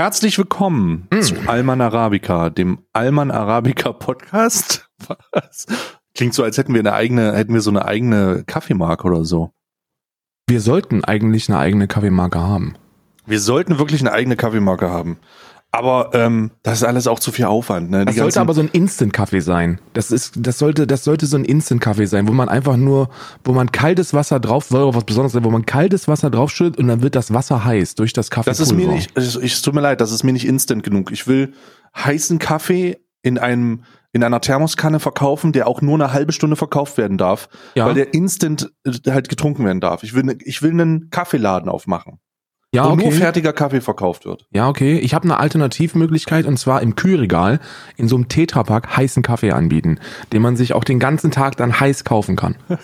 Herzlich willkommen Mm. zu Alman Arabica, dem Alman Arabica Podcast. Was? Klingt so, als hätten wir eine eigene, hätten wir so eine eigene Kaffeemarke oder so. Wir sollten eigentlich eine eigene Kaffeemarke haben. Wir sollten wirklich eine eigene Kaffeemarke haben. Aber ähm, das ist alles auch zu viel Aufwand. Ne? Das sollte aber so ein Instant-Kaffee sein. Das ist, das sollte, das sollte so ein Instant-Kaffee sein, wo man einfach nur, wo man kaltes Wasser drauf, soll auch was Besonderes sein, wo man kaltes Wasser draufschüttet und dann wird das Wasser heiß durch das Kaffee. Das ist mir nicht, es, es tut mir leid, das ist mir nicht instant genug. Ich will heißen Kaffee in einem in einer Thermoskanne verkaufen, der auch nur eine halbe Stunde verkauft werden darf, Ja. weil der instant äh, halt getrunken werden darf. Ich will ne- ich will einen Kaffeeladen aufmachen, Ja, wo nur okay. fertiger Kaffee verkauft wird. Ja, okay. Ich habe eine Alternativmöglichkeit und zwar im Kühlregal in so einem Tetrapack heißen Kaffee anbieten, den man sich auch den ganzen Tag dann heiß kaufen kann.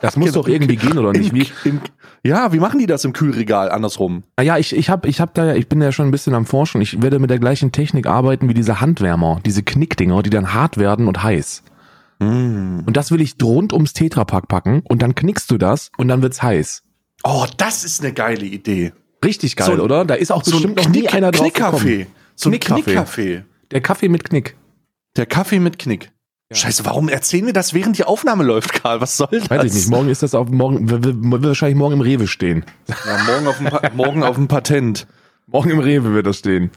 Das muss genau. doch irgendwie gehen, oder nicht? Im, Wie, im, ja, wie machen die das im Kühlregal andersrum? Naja, ich, ich hab, ich hab da ja, ich bin ja schon ein bisschen am Forschen. Ich werde mit der gleichen Technik arbeiten wie diese Handwärmer, diese Knickdinger, die dann hart werden und heiß. Mm. Und das will ich rund ums Tetrapack packen und dann knickst du das und dann wird's heiß. Oh, das ist eine geile Idee. Richtig geil, So oder? Da ist auch So bestimmt ein noch nie Knick, einer drauf Knickkaffee. So ein Knickkaffee. Knickkaffee. Der Kaffee mit Knick. Der Kaffee mit Knick. Ja. Scheiße, warum erzählen wir das, während die Aufnahme läuft, Karl? Was soll das? Weiß ich nicht. Morgen ist das auf morgen, wird wird wahrscheinlich morgen im Rewe stehen. Ja, morgen auf dem, morgen auf dem Patent. Morgen im Rewe wird das stehen.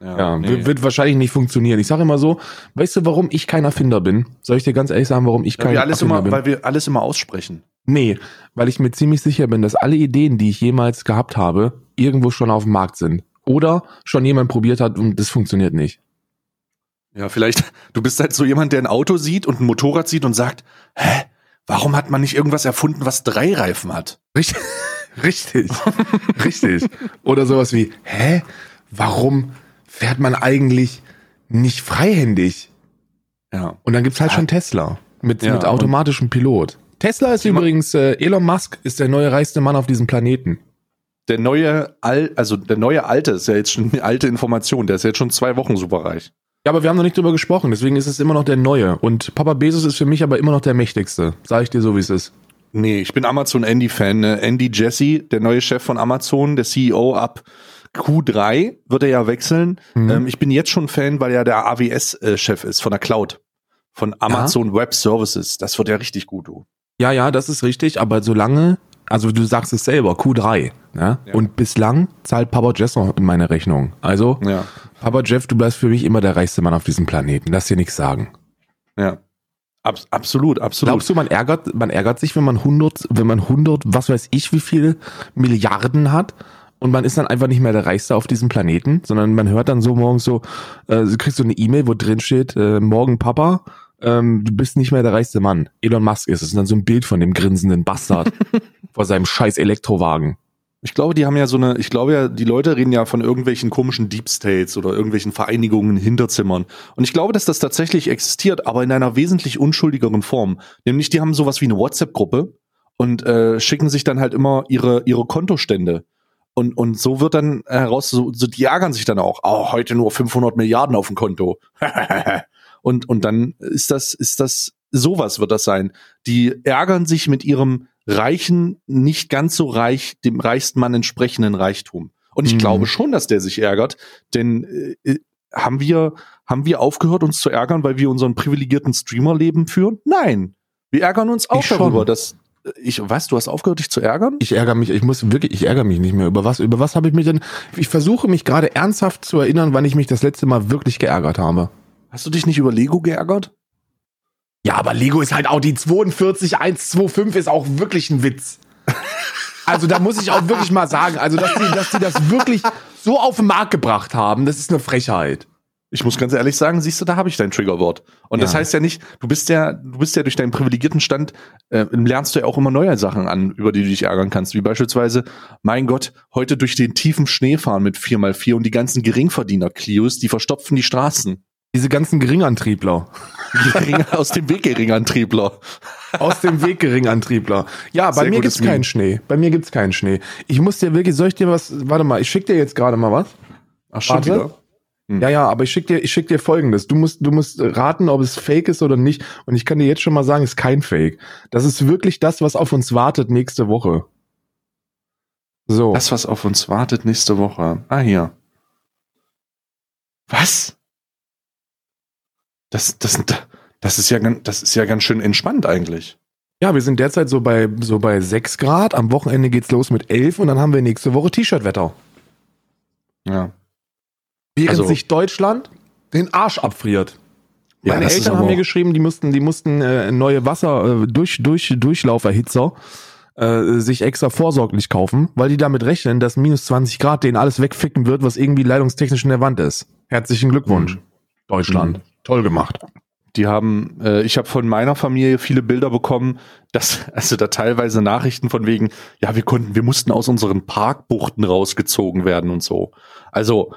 Ja, nee. wird, wird wahrscheinlich nicht funktionieren. Ich sage immer so, weißt du, warum ich kein Erfinder bin? Soll ich dir ganz ehrlich sagen, warum ich kein wir Erfinder immer, bin? weil wir alles immer aussprechen. Nee, weil ich mir ziemlich sicher bin, dass alle Ideen, die ich jemals gehabt habe, irgendwo schon auf dem Markt sind. Oder schon jemand probiert hat und das funktioniert nicht. Ja, vielleicht, du bist halt so jemand, der ein Auto sieht und ein Motorrad sieht und sagt, hä, warum hat man nicht irgendwas erfunden, was drei Reifen hat? Richtig. Richtig. Richtig. Oder sowas wie, hä? Warum fährt man eigentlich nicht freihändig? Ja. Und dann gibt's halt schon Tesla mit, Ja, mit automatischem Pilot. Tesla ist übrigens, äh, Elon Musk ist der neue reichste Mann auf diesem Planeten. Der neue, Al also der neue Alte ist ja jetzt schon eine alte Information, der ist jetzt schon zwei Wochen superreich. Ja, aber wir haben noch nicht drüber gesprochen, deswegen ist es immer noch der Neue. Und Papa Bezos ist für mich aber immer noch der mächtigste. Sag ich dir so, wie es ist. Nee, ich bin Amazon-Andy-Fan. Ne? Andy Jassy, der neue Chef von Amazon, der CEO ab Q3 wird er ja wechseln. Mhm. Ähm, ich bin jetzt schon Fan, weil er der AWS-Chef ist von der Cloud. Von Amazon Web Services. Das wird ja richtig gut, du. Ja, ja, das ist richtig, aber solange, also du sagst es selber, Q3, ne? Ja. Und bislang zahlt Papa Jeff noch in meine Rechnung. Also, Ja, Papa Jeff, du bleibst für mich immer der reichste Mann auf diesem Planeten. Lass dir nichts sagen. ja. Abs absolut, absolut. Glaubst du, man ärgert, man ärgert sich, wenn man 100, wenn man 100, was weiß ich, wie viele Milliarden hat und man ist dann einfach nicht mehr der Reichste auf diesem Planeten, sondern man hört dann so morgens so, äh, du kriegst so eine E-Mail, wo drin steht, äh, morgen Papa, ähm, du bist nicht mehr der reichste Mann. Elon Musk ist es. Und dann so ein Bild von dem grinsenden Bastard vor seinem scheiß Elektrowagen. Ich glaube, die haben ja so eine, ich glaube ja, die Leute reden ja von irgendwelchen komischen Deep States oder irgendwelchen Vereinigungen in Hinterzimmern. Und ich glaube, dass das tatsächlich existiert, aber in einer wesentlich unschuldigeren Form. Nämlich, die haben sowas wie eine WhatsApp-Gruppe und äh, schicken sich dann halt immer ihre, ihre Kontostände. Und, und so wird dann heraus, so, so die ärgern sich dann auch. Oh, heute nur 500 Milliarden auf dem Konto. und, und dann ist das, ist das, sowas wird das sein. Die ärgern sich mit ihrem reichen, nicht ganz so reich, dem reichsten Mann entsprechenden Reichtum. Und ich Mhm. glaube schon, dass der sich ärgert, denn äh, haben wir, haben wir aufgehört, uns zu ärgern, weil wir unseren privilegierten Streamer-Leben führen? Nein. Wir ärgern uns auch Ich schon. darüber, dass äh, ich, was, du hast aufgehört, dich zu ärgern? Ich ärgere mich, ich muss wirklich, ich ärgere mich nicht mehr. Über was, über was habe ich mich denn, ich versuche mich gerade ernsthaft zu erinnern, wann ich mich das letzte Mal wirklich geärgert habe. Hast du dich nicht über Lego geärgert? Ja, aber Lego ist halt auch die 42125 ist auch wirklich ein Witz. Also da muss ich auch wirklich mal sagen, also dass die, dass die das wirklich so auf den Markt gebracht haben, das ist eine Frechheit. Ich muss ganz ehrlich sagen, siehst du, da habe ich dein Triggerwort. Und das Ja. heißt ja nicht, du bist ja, du bist ja durch deinen privilegierten Stand, äh, lernst du ja auch immer neue Sachen an, über die du dich ärgern kannst. Wie beispielsweise, mein Gott, heute durch den tiefen Schnee fahren mit 4x4 und die ganzen Geringverdiener-Clios, die verstopfen die Straßen. Diese ganzen Geringantriebler. Gering, aus dem Weg Geringantriebler. Aus dem Weg Geringantriebler. Ja, bei Sehr mir gibt's keinen. Schnee. Bei mir gibt's keinen Schnee. Ich muss dir wirklich, soll ich dir was, warte mal, ich schick dir jetzt gerade mal was. Ach, schon Warte. wieder? Hm. Ja, ja, aber ich schick dir, ich schick dir folgendes. Du musst, du musst raten, ob es fake ist oder nicht. Und ich kann dir jetzt schon mal sagen, es ist kein Fake. Das ist wirklich das, was auf uns wartet nächste Woche. So. Das, was auf uns wartet nächste Woche. Ah, hier. Was? Das, das, das ist ja ganz, das ist ja ganz schön entspannt eigentlich. Ja, wir sind derzeit so bei, so bei 6 Grad. Am Wochenende geht's los mit 11 und dann haben wir nächste Woche T-Shirt-Wetter. Ja. Während Also- sich Deutschland den Arsch abfriert. Ja, Meine ist Eltern haben mir geschrieben, die mussten, die mussten äh, neue Wasser, äh, durch, durch, Durchlauferhitzer äh, sich extra vorsorglich kaufen, weil die damit rechnen, dass minus 20 Grad denen alles wegficken wird, was irgendwie leitungstechnisch in der Wand ist. Herzlichen Glückwunsch, Mhm. Deutschland. Toll gemacht. Die haben, äh, ich habe von meiner Familie viele Bilder bekommen, dass, also da teilweise Nachrichten von wegen, ja, wir konnten, wir mussten aus unseren Parkbuchten rausgezogen werden und so. Also,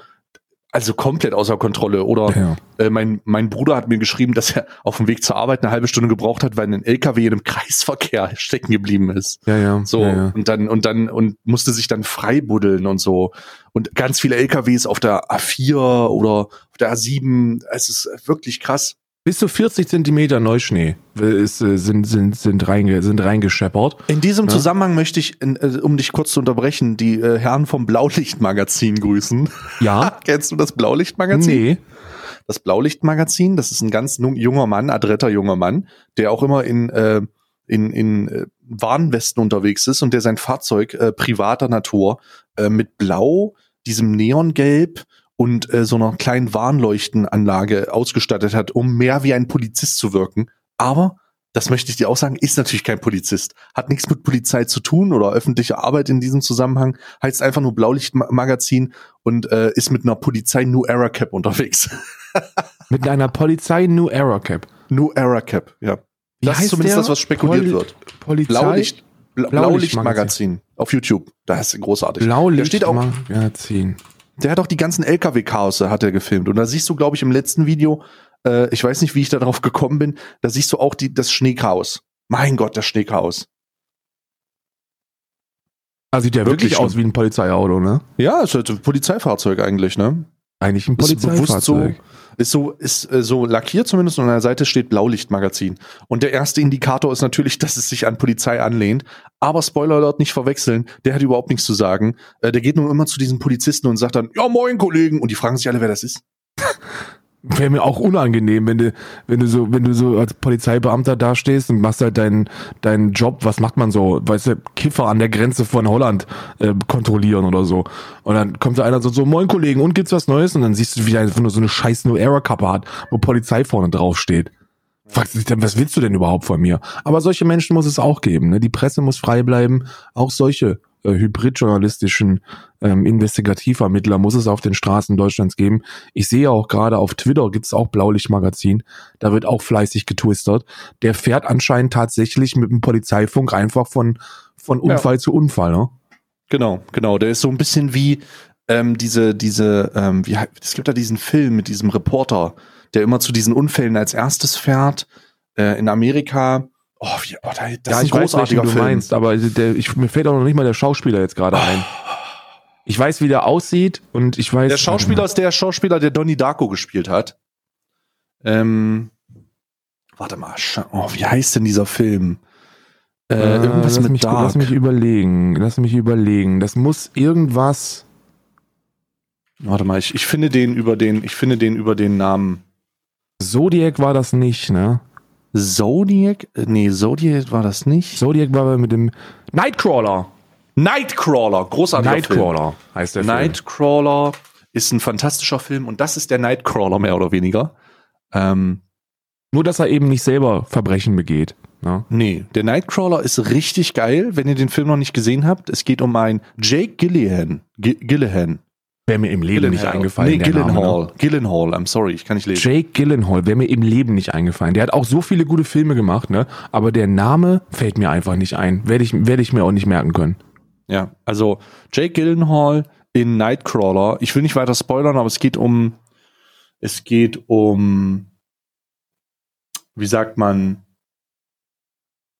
also komplett außer Kontrolle. Oder Ja. äh, mein, mein Bruder hat mir geschrieben, dass er auf dem Weg zur Arbeit eine halbe Stunde gebraucht hat, weil ein LKW in einem Kreisverkehr stecken geblieben ist. Ja, ja. So, ja, ja. und dann, und dann, und musste sich dann freibuddeln und so. Und ganz viele LKWs auf der A4 oder auf der A7. Es ist wirklich krass. Bis zu 40 Zentimeter Neuschnee ist, äh, sind, sind, sind, reinge, sind reingescheppert. In diesem Ja. Zusammenhang möchte ich, äh, um dich kurz zu unterbrechen, die äh, Herren vom Blaulichtmagazin grüßen. Ja? Kennst du das Blaulichtmagazin? nee. Das Blaulichtmagazin, das ist ein ganz junger Mann, adretter junger Mann, der auch immer in, äh, in, in Warnwesten unterwegs ist und der sein Fahrzeug äh, privater Natur äh, mit Blau, diesem Neongelb und äh, so einer kleinen Warnleuchtenanlage ausgestattet hat, um mehr wie ein Polizist zu wirken. Aber, das möchte ich dir auch sagen, ist natürlich kein Polizist. Hat nichts mit Polizei zu tun oder öffentliche Arbeit in diesem Zusammenhang. Heißt einfach nur Blaulichtmagazin und äh, ist mit einer Polizei New Era Cap unterwegs. Mit einer Polizei New Error Cap. New Era Cap, ja. Wie das ist zumindest der? das, was spekuliert Pol- wird. Polizei Blaulicht, Bla Blaulichtmagazin. Blaulichtmagazin auf YouTube. Das ist großartig. Blaulicht Der hat auch die ganzen LKW-Chaose hat er gefilmt. Und da siehst du, glaube ich, im letzten Video, äh, ich weiß nicht, wie ich da drauf gekommen bin, da siehst du auch die, das Schneechaos. Mein Gott, das Schneechaos. Ah, sieht ja Wirklich wirklich, aus wie ein Polizeiauto, ne? Ja, ist halt ein Polizeifahrzeug eigentlich, ne? Eigentlich ein Ist bewusst so, Polizeifahrzeug. Ist so, ist äh, so lackiert zumindest und an der Seite steht Blaulichtmagazin. Und der erste Indikator ist natürlich, dass es sich an Polizei anlehnt. Aber Spoiler Alert nicht verwechseln, der hat überhaupt nichts zu sagen. Äh, der geht nur immer zu diesen Polizisten und sagt dann, ja moin Kollegen. Und die fragen sich alle, wer das ist. Wäre mir auch unangenehm, wenn du, wenn du so, wenn du so als Polizeibeamter dastehst und machst halt deinen, deinen Job, was macht man so? Weißt du, Kiffer an der Grenze von Holland äh, kontrollieren oder so. Und dann kommt da einer so, so, moin Kollegen, und gibt's was Neues? Und dann siehst du, wie er einfach nur so eine scheiß No Error Kappe hat, wo Polizei vorne drauf steht. Fragst dich dann, was willst du denn überhaupt von mir? Aber solche Menschen muss es auch geben. Ne? Die Presse muss frei bleiben. Auch solche äh, hybridjournalistischen ähm, Investigativvermittler muss es auf den Straßen Deutschlands geben. Ich sehe auch gerade auf Twitter gibt's auch Blaulichtmagazin. Da wird auch fleißig getwistert. Der fährt anscheinend tatsächlich mit dem Polizeifunk einfach von, von Ja. Unfall zu Unfall. Ne? Genau, genau. Der ist so ein bisschen wie ähm, diese, diese, ähm, wie, es gibt da diesen Film mit diesem Reporter, der immer zu diesen Unfällen als erstes fährt. Äh, in Amerika. Oh, wie, oh, da- das ist ein ich weiß, großartiger welchen du Film. meinst, aber der, ich, mir fällt auch noch nicht mal der Schauspieler jetzt gerade ein. Ich weiß, wie der aussieht und ich weiß. Der Schauspieler ist der Schauspieler, der Donnie Darko gespielt hat. Ähm, warte mal, oh, wie heißt denn dieser Film? Äh, Äh, irgendwas lass mit mich, Dark. Lass mich überlegen. Lass mich überlegen. Das muss irgendwas. Warte mal, ich, ich finde den über den, ich finde den über den Namen Zodiac war das nicht, ne? Zodiac. Äh, Nee, Zodiac war das nicht. Zodiac war mit dem Nightcrawler. Nightcrawler, großartiger Film. Nightcrawler heißt der Film. Nightcrawler ist ein fantastischer Film und das ist der Nightcrawler mehr oder weniger. Ähm, Nur, dass er eben nicht selber Verbrechen begeht. Ne? nee, der Nightcrawler ist richtig geil, wenn ihr den Film noch nicht gesehen habt. Es geht um einen Jake Gillihan. G Gillihan. Wäre mir im Leben nicht Gyllenhaal. eingefallen. Nee, Gyllenhaal. ne? Gyllenhaal, I'm sorry, ich kann nicht lesen. Jake Gyllenhaal wäre mir im Leben nicht eingefallen. Der hat auch so viele gute Filme gemacht, ne? Aber der Name fällt mir einfach nicht ein. Werde ich, werde ich mir auch nicht merken können. Ja, also Jake Gyllenhaal in Nightcrawler. Ich will nicht weiter spoilern, aber es geht um, es geht um, wie sagt man,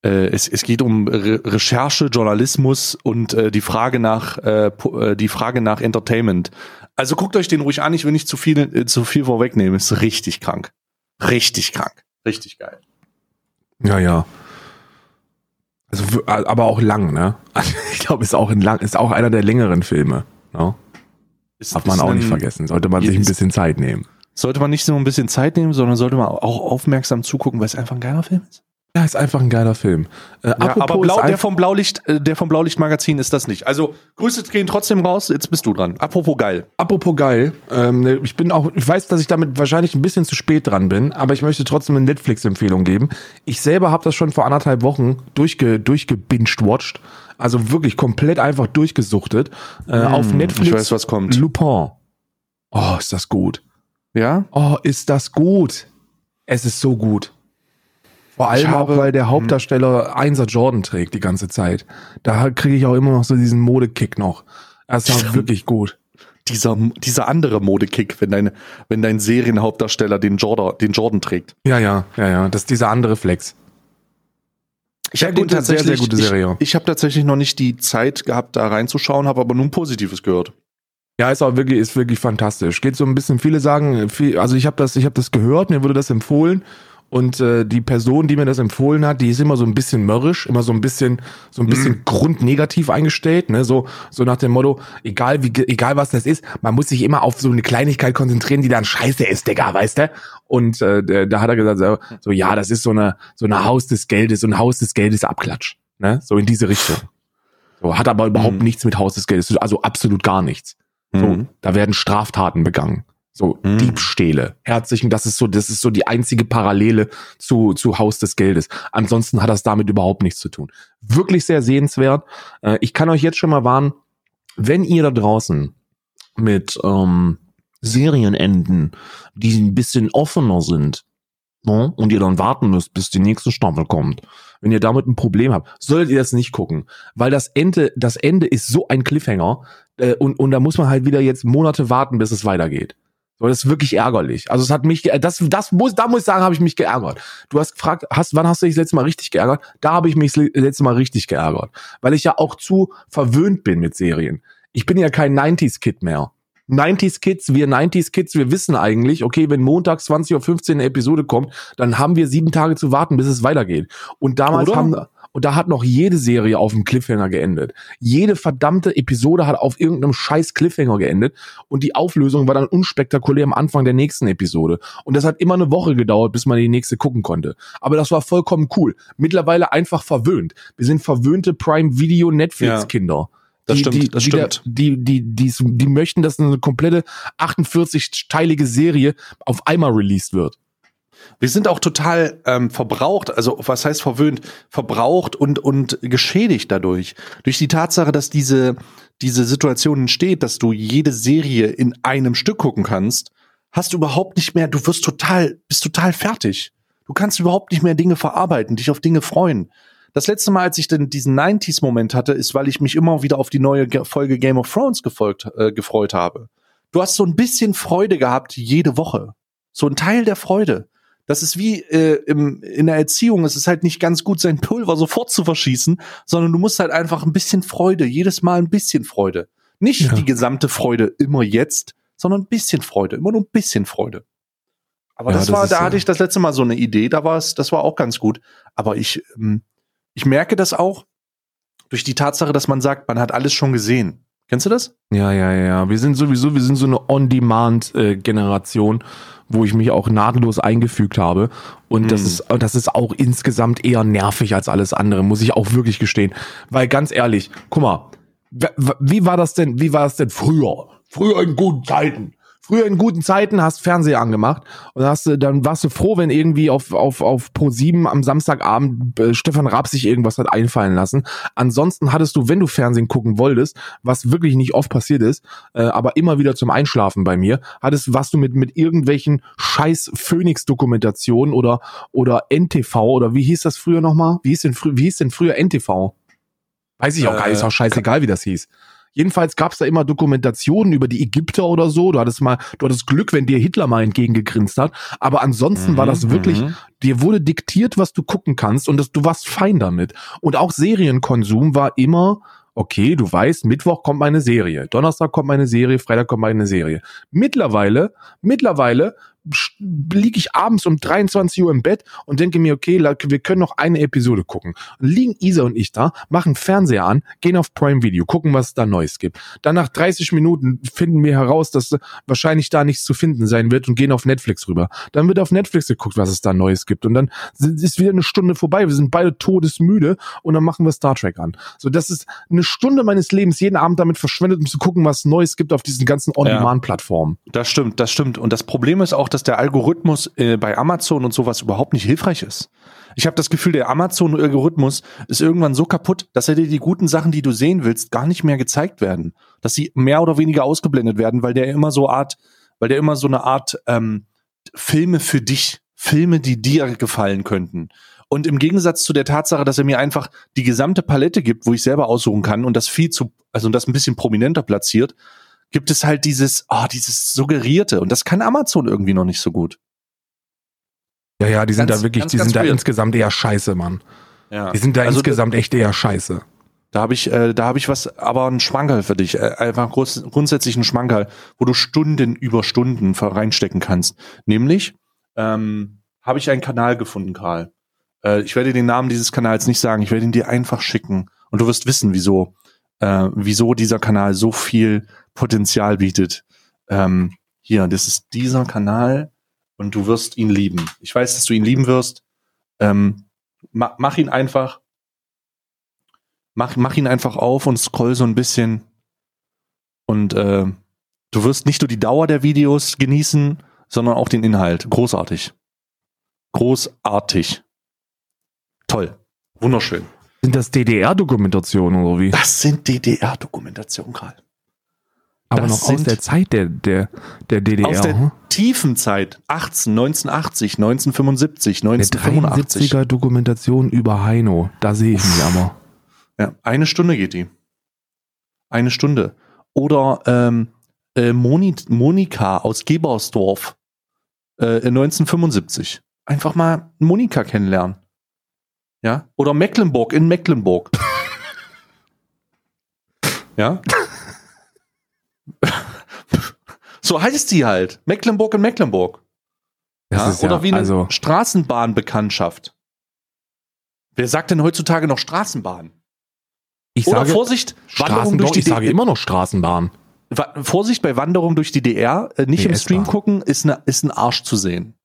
äh, es, es geht um Re Recherche, Journalismus und äh, die Frage nach, äh, äh, die Frage nach Entertainment. Also guckt euch den ruhig an. Ich will nicht zu viel, äh, zu viel vorwegnehmen. Ist richtig krank, richtig krank, richtig geil. Ja, ja. Also, aber auch lang, ne? Ich glaube, ist auch ein lang, ist auch einer der längeren Filme. Ne? Ist, Darf man auch nicht vergessen. Sollte man sich ein bisschen Zeit nehmen. Sollte man nicht so ein bisschen Zeit nehmen, sondern sollte man auch aufmerksam zugucken, weil es einfach ein geiler Film ist. Ja, ist einfach ein geiler Film. Äh, ja, aber Blau, der vom Blaulicht, äh, der vom Blaulicht-Magazin ist das nicht. Also Grüße gehen trotzdem raus. Jetzt bist du dran. Apropos geil. Apropos geil. Ähm, ne, ich bin auch, ich weiß, dass ich damit wahrscheinlich ein bisschen zu spät dran bin, aber ich möchte trotzdem eine Netflix-Empfehlung geben. Ich selber habe das schon vor anderthalb Wochen durchge, durchgebinged-watched. Also wirklich komplett einfach durchgesuchtet. Äh, hm, auf Netflix. Ich weiß, was kommt. Lupin. Oh, ist das gut. Ja? Oh, ist das gut. Es ist so gut. Vor allem habe, auch, weil der hm. Hauptdarsteller Einser Jordan trägt die ganze Zeit. Da kriege ich auch immer noch so diesen Modekick noch. Das war wirklich gut. Dieser, dieser andere Modekick, wenn dein, wenn dein Serienhauptdarsteller den Jordan, den Jordan trägt. Ja, ja, ja, ja. Das ist dieser andere Flex. Ich habe den tatsächlich, sehr, sehr gute Serie. Ich, ich habe tatsächlich noch nicht die Zeit gehabt, da reinzuschauen, habe aber nun Positives gehört. Ja, ist auch wirklich, ist wirklich fantastisch. Geht so ein bisschen, viele sagen, viel, also ich habe das, ich habe das gehört, mir wurde das empfohlen und äh, die Person, die mir das empfohlen hat, die ist immer so ein bisschen mörrisch, immer so ein bisschen, so ein bisschen mhm. grundnegativ eingestellt, ne? So, so nach dem Motto, egal wie, egal was das ist, man muss sich immer auf so eine Kleinigkeit konzentrieren, die dann scheiße ist, Digga, weißt du? Und äh, da hat er gesagt, so, so ja, das ist so eine, so eine Haus des Geldes, so ein Haus des Geldes Abklatsch, ne? So in diese Richtung. So, hat aber überhaupt mhm. nichts mit Haus des Geldes, also absolut gar nichts. So, mhm. da werden Straftaten begangen. So mm. Diebstähle, Herzlichen, das ist so, das ist so die einzige Parallele zu, zu Haus des Geldes. Ansonsten hat das damit überhaupt nichts zu tun. Wirklich sehr sehenswert. Äh, ich kann euch jetzt schon mal warnen, wenn ihr da draußen mit ähm, Serienenden, die ein bisschen offener sind, ne, und ihr dann warten müsst, bis die nächste Staffel kommt, wenn ihr damit ein Problem habt, solltet ihr das nicht gucken, weil das Ende, das Ende ist so ein Cliffhanger äh, und, und da muss man halt wieder jetzt Monate warten, bis es weitergeht. So, das ist wirklich ärgerlich. Also es hat mich, das, das muss, da muss ich sagen, habe ich mich geärgert. Du hast gefragt, hast, wann hast du dich das letzte Mal richtig geärgert? Da habe ich mich das letzte Mal richtig geärgert, weil ich ja auch zu verwöhnt bin mit Serien. Ich bin ja kein 90s Kid mehr. 90s Kids, wir 90s Kids, wir wissen eigentlich, okay, wenn montags 20.15 Uhr eine Episode kommt, dann haben wir sieben Tage zu warten, bis es weitergeht. Und damals Oder? haben, und da hat noch jede Serie auf dem Cliffhanger geendet. Jede verdammte Episode hat auf irgendeinem scheiß Cliffhanger geendet. Und die Auflösung war dann unspektakulär am Anfang der nächsten Episode. Und das hat immer eine Woche gedauert, bis man die nächste gucken konnte. Aber das war vollkommen cool. Mittlerweile einfach verwöhnt. Wir sind verwöhnte Prime Video Netflix Kinder. Ja. Das die, stimmt, die, das die, stimmt. Die, die, die, die, die möchten, dass eine komplette 48-teilige Serie auf einmal released wird. Wir sind auch total ähm, verbraucht, also was heißt verwöhnt, verbraucht und und geschädigt dadurch durch die Tatsache, dass diese diese Situation entsteht, dass du jede Serie in einem Stück gucken kannst, hast du überhaupt nicht mehr, du wirst total bist total fertig. Du kannst überhaupt nicht mehr Dinge verarbeiten, dich auf Dinge freuen. Das letzte Mal, als ich denn diesen 90s-Moment hatte, ist, weil ich mich immer wieder auf die neue Folge Game of Thrones gefolgt, äh, gefreut habe. Du hast so ein bisschen Freude gehabt jede Woche. So ein Teil der Freude. Das ist wie äh, im, in der Erziehung. Es ist halt nicht ganz gut, sein Pulver sofort zu verschießen, sondern du musst halt einfach ein bisschen Freude, jedes Mal ein bisschen Freude. Nicht ja. die gesamte Freude immer jetzt, sondern ein bisschen Freude, immer nur ein bisschen Freude. Aber ja, das, das war, da hatte ich das letzte Mal so eine Idee, da war es, das war auch ganz gut. Aber ich, ähm, ich merke das auch durch die Tatsache, dass man sagt, man hat alles schon gesehen. Kennst du das? Ja, ja, ja. Wir sind sowieso, wir sind so eine On-Demand-Generation, wo ich mich auch nahtlos eingefügt habe. Und mhm. das ist, das ist auch insgesamt eher nervig als alles andere, muss ich auch wirklich gestehen. Weil ganz ehrlich, guck mal, wie war das denn, wie war das denn früher? Früher in guten Zeiten. Früher in guten Zeiten hast Fernseher angemacht und hast du, dann warst du froh, wenn irgendwie auf, auf, auf Pro 7 am Samstagabend äh, Stefan Raab sich irgendwas hat einfallen lassen. Ansonsten hattest du, wenn du Fernsehen gucken wolltest, was wirklich nicht oft passiert ist, äh, aber immer wieder zum Einschlafen bei mir, hattest, warst du mit, mit irgendwelchen scheiß Phoenix-Dokumentationen oder, oder NTV oder wie hieß das früher nochmal? Wie hieß denn, wie hieß denn früher NTV? Weiß ich auch äh, gar nicht, ist auch scheißegal, wie das hieß. Jedenfalls gab es da immer Dokumentationen über die Ägypter oder so. Du hattest mal, du hattest Glück, wenn dir Hitler mal entgegengegrinst hat. Aber ansonsten mhm, war das wirklich, mhm. dir wurde diktiert, was du gucken kannst und das, du warst fein damit. Und auch Serienkonsum war immer, okay, du weißt, Mittwoch kommt meine Serie, Donnerstag kommt meine Serie, Freitag kommt meine Serie. Mittlerweile, mittlerweile liege ich abends um 23 Uhr im Bett und denke mir, okay, wir können noch eine Episode gucken. Und liegen Isa und ich da, machen Fernseher an, gehen auf Prime Video, gucken, was es da Neues gibt. Dann nach 30 Minuten finden wir heraus, dass wahrscheinlich da nichts zu finden sein wird und gehen auf Netflix rüber. Dann wird auf Netflix geguckt, was es da Neues gibt. Und dann ist wieder eine Stunde vorbei. Wir sind beide todesmüde und dann machen wir Star Trek an. So, das ist eine Stunde meines Lebens jeden Abend damit verschwendet, um zu gucken, was Neues gibt auf diesen ganzen On-Demand-Plattformen. Ja, das stimmt, das stimmt. Und das Problem ist auch, dass der Algorithmus äh, bei Amazon und sowas überhaupt nicht hilfreich ist. Ich habe das Gefühl, der Amazon-Algorithmus ist irgendwann so kaputt, dass er dir die guten Sachen, die du sehen willst, gar nicht mehr gezeigt werden. Dass sie mehr oder weniger ausgeblendet werden, weil der immer so Art, weil der immer so eine Art ähm, Filme für dich, Filme, die dir gefallen könnten. Und im Gegensatz zu der Tatsache, dass er mir einfach die gesamte Palette gibt, wo ich selber aussuchen kann und das viel zu, also das ein bisschen prominenter platziert, gibt es halt dieses, ah, oh, dieses suggerierte und das kann Amazon irgendwie noch nicht so gut. Ja, ja, die sind ganz, da wirklich, ganz, die ganz sind weird. da insgesamt eher scheiße, Mann. Ja. Die sind da also insgesamt echt eher scheiße. Da habe ich, äh, da habe ich was, aber ein Schmankerl für dich, äh, einfach groß, grundsätzlich ein Schmankerl, wo du Stunden über Stunden reinstecken kannst. Nämlich ähm, habe ich einen Kanal gefunden, Karl. Äh, ich werde den Namen dieses Kanals nicht sagen, ich werde ihn dir einfach schicken und du wirst wissen, wieso, äh, wieso dieser Kanal so viel Potenzial bietet. Ähm, hier, das ist dieser Kanal und du wirst ihn lieben. Ich weiß, dass du ihn lieben wirst. Ähm, ma mach ihn einfach. Mach, mach ihn einfach auf und scroll so ein bisschen. Und äh, du wirst nicht nur die Dauer der Videos genießen, sondern auch den Inhalt. Großartig. Großartig. Toll. Wunderschön. Sind das DDR-Dokumentationen oder wie? Das sind DDR-Dokumentationen, Karl. Aber das noch aus der Zeit der, der, der DDR. Aus der hm? tiefen Zeit. 18, 1980, 1975, 1985. Eine 73er Dokumentation über Heino. Da sehe ich mich aber. Ja, eine Stunde geht die. Eine Stunde. Oder ähm, äh, Moni Monika aus Gebersdorf äh, 1975. Einfach mal Monika kennenlernen. Ja? Oder Mecklenburg in Mecklenburg. ja? So heißt sie halt. Mecklenburg in Mecklenburg. Ja, oder ja, wie eine also Straßenbahnbekanntschaft. Wer sagt denn heutzutage noch Straßenbahn? Ich oder sage, Vorsicht, Wanderung durch die Ich sage immer noch Straßenbahn. Vorsicht bei Wanderung durch die DR, äh, nicht nee, im Stream gucken, ist, ne, ist ein Arsch zu sehen.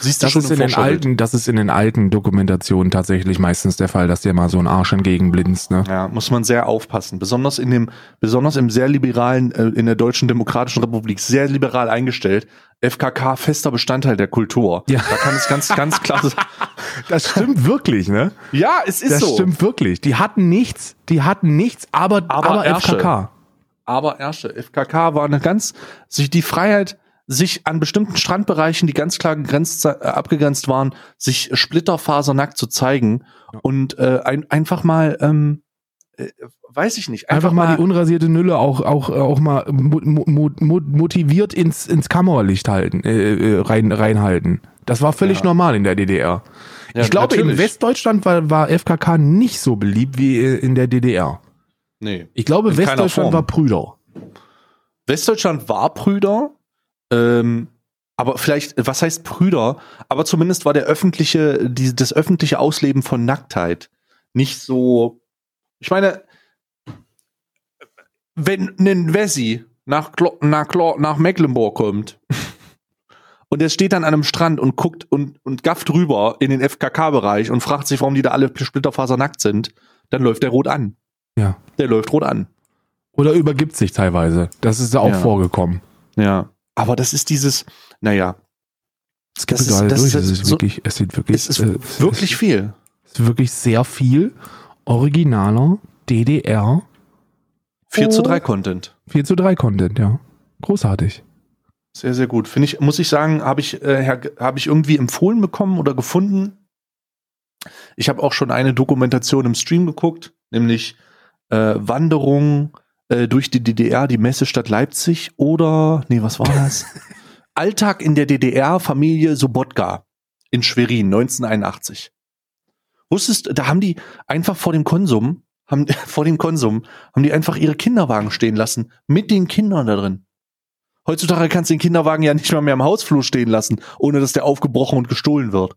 Siehst du das schon ist in den alten, das ist in den alten Dokumentationen tatsächlich meistens der Fall, dass der mal so ein Arsch entgegenblinzt. Ne? Ja, muss man sehr aufpassen. Besonders in dem, besonders im sehr liberalen, äh, in der Deutschen Demokratischen Republik, sehr liberal eingestellt. FKK fester Bestandteil der Kultur. Ja. Da kann es ganz, ganz klar sein. Das stimmt wirklich, ne? Ja, es ist das so. Das stimmt wirklich. Die hatten nichts, die hatten nichts, aber, aber, aber FKK. Aber Ersche. FKK war eine ganz, sich die Freiheit, sich an bestimmten Strandbereichen, die ganz klar gegrenzt, äh, abgegrenzt waren, sich splitterfasernackt zu zeigen und äh, ein, einfach mal, ähm, äh, weiß ich nicht, einfach, einfach mal, die unrasierte Nülle auch auch auch mal mo mo mo motiviert ins ins Kammerlicht halten, äh, äh rein reinhalten. Das war völlig ja. normal in der DDR. Ja, ich glaube, natürlich. in Westdeutschland war, war FKK nicht so beliebt wie äh, in der DDR. Nee. Ich glaube, Westdeutschland war Brüder. Westdeutschland war Brüder, ähm, aber vielleicht, was heißt Brüder? Aber zumindest war der öffentliche, die, das öffentliche Ausleben von Nacktheit nicht so. Ich meine, wenn ein Wessi nach, nach, nach Mecklenburg kommt und er steht dann an einem Strand und guckt und, und gafft rüber in den FKK-Bereich und fragt sich, warum die da alle splitterfasernackt sind, dann läuft der rot an. Ja. Der läuft rot an. Oder übergibt sich teilweise. Das ist ja auch ja. vorgekommen. Ja. Aber das ist dieses, naja. Es gibt das gerade durch. Es ist so, wirklich, es sieht wirklich, es ist äh, wirklich es, viel. Es ist wirklich sehr viel originaler DDR. 4 zu 3 Content. 4 zu 3 Content, ja. Großartig. Sehr, sehr gut. Finde ich, muss ich sagen, habe ich, äh, habe ich irgendwie empfohlen bekommen oder gefunden. Ich habe auch schon eine Dokumentation im Stream geguckt, nämlich äh, Wanderung äh, durch die DDR, die Messestadt Leipzig oder, nee, was war das? Alltag in der DDR, Familie Sobotka in Schwerin, 1981. Wusstest, da haben die einfach vor dem Konsum, haben, vor dem Konsum, haben die einfach ihre Kinderwagen stehen lassen, mit den Kindern da drin. Heutzutage kannst du den Kinderwagen ja nicht mal mehr im Hausflur stehen lassen, ohne dass der aufgebrochen und gestohlen wird.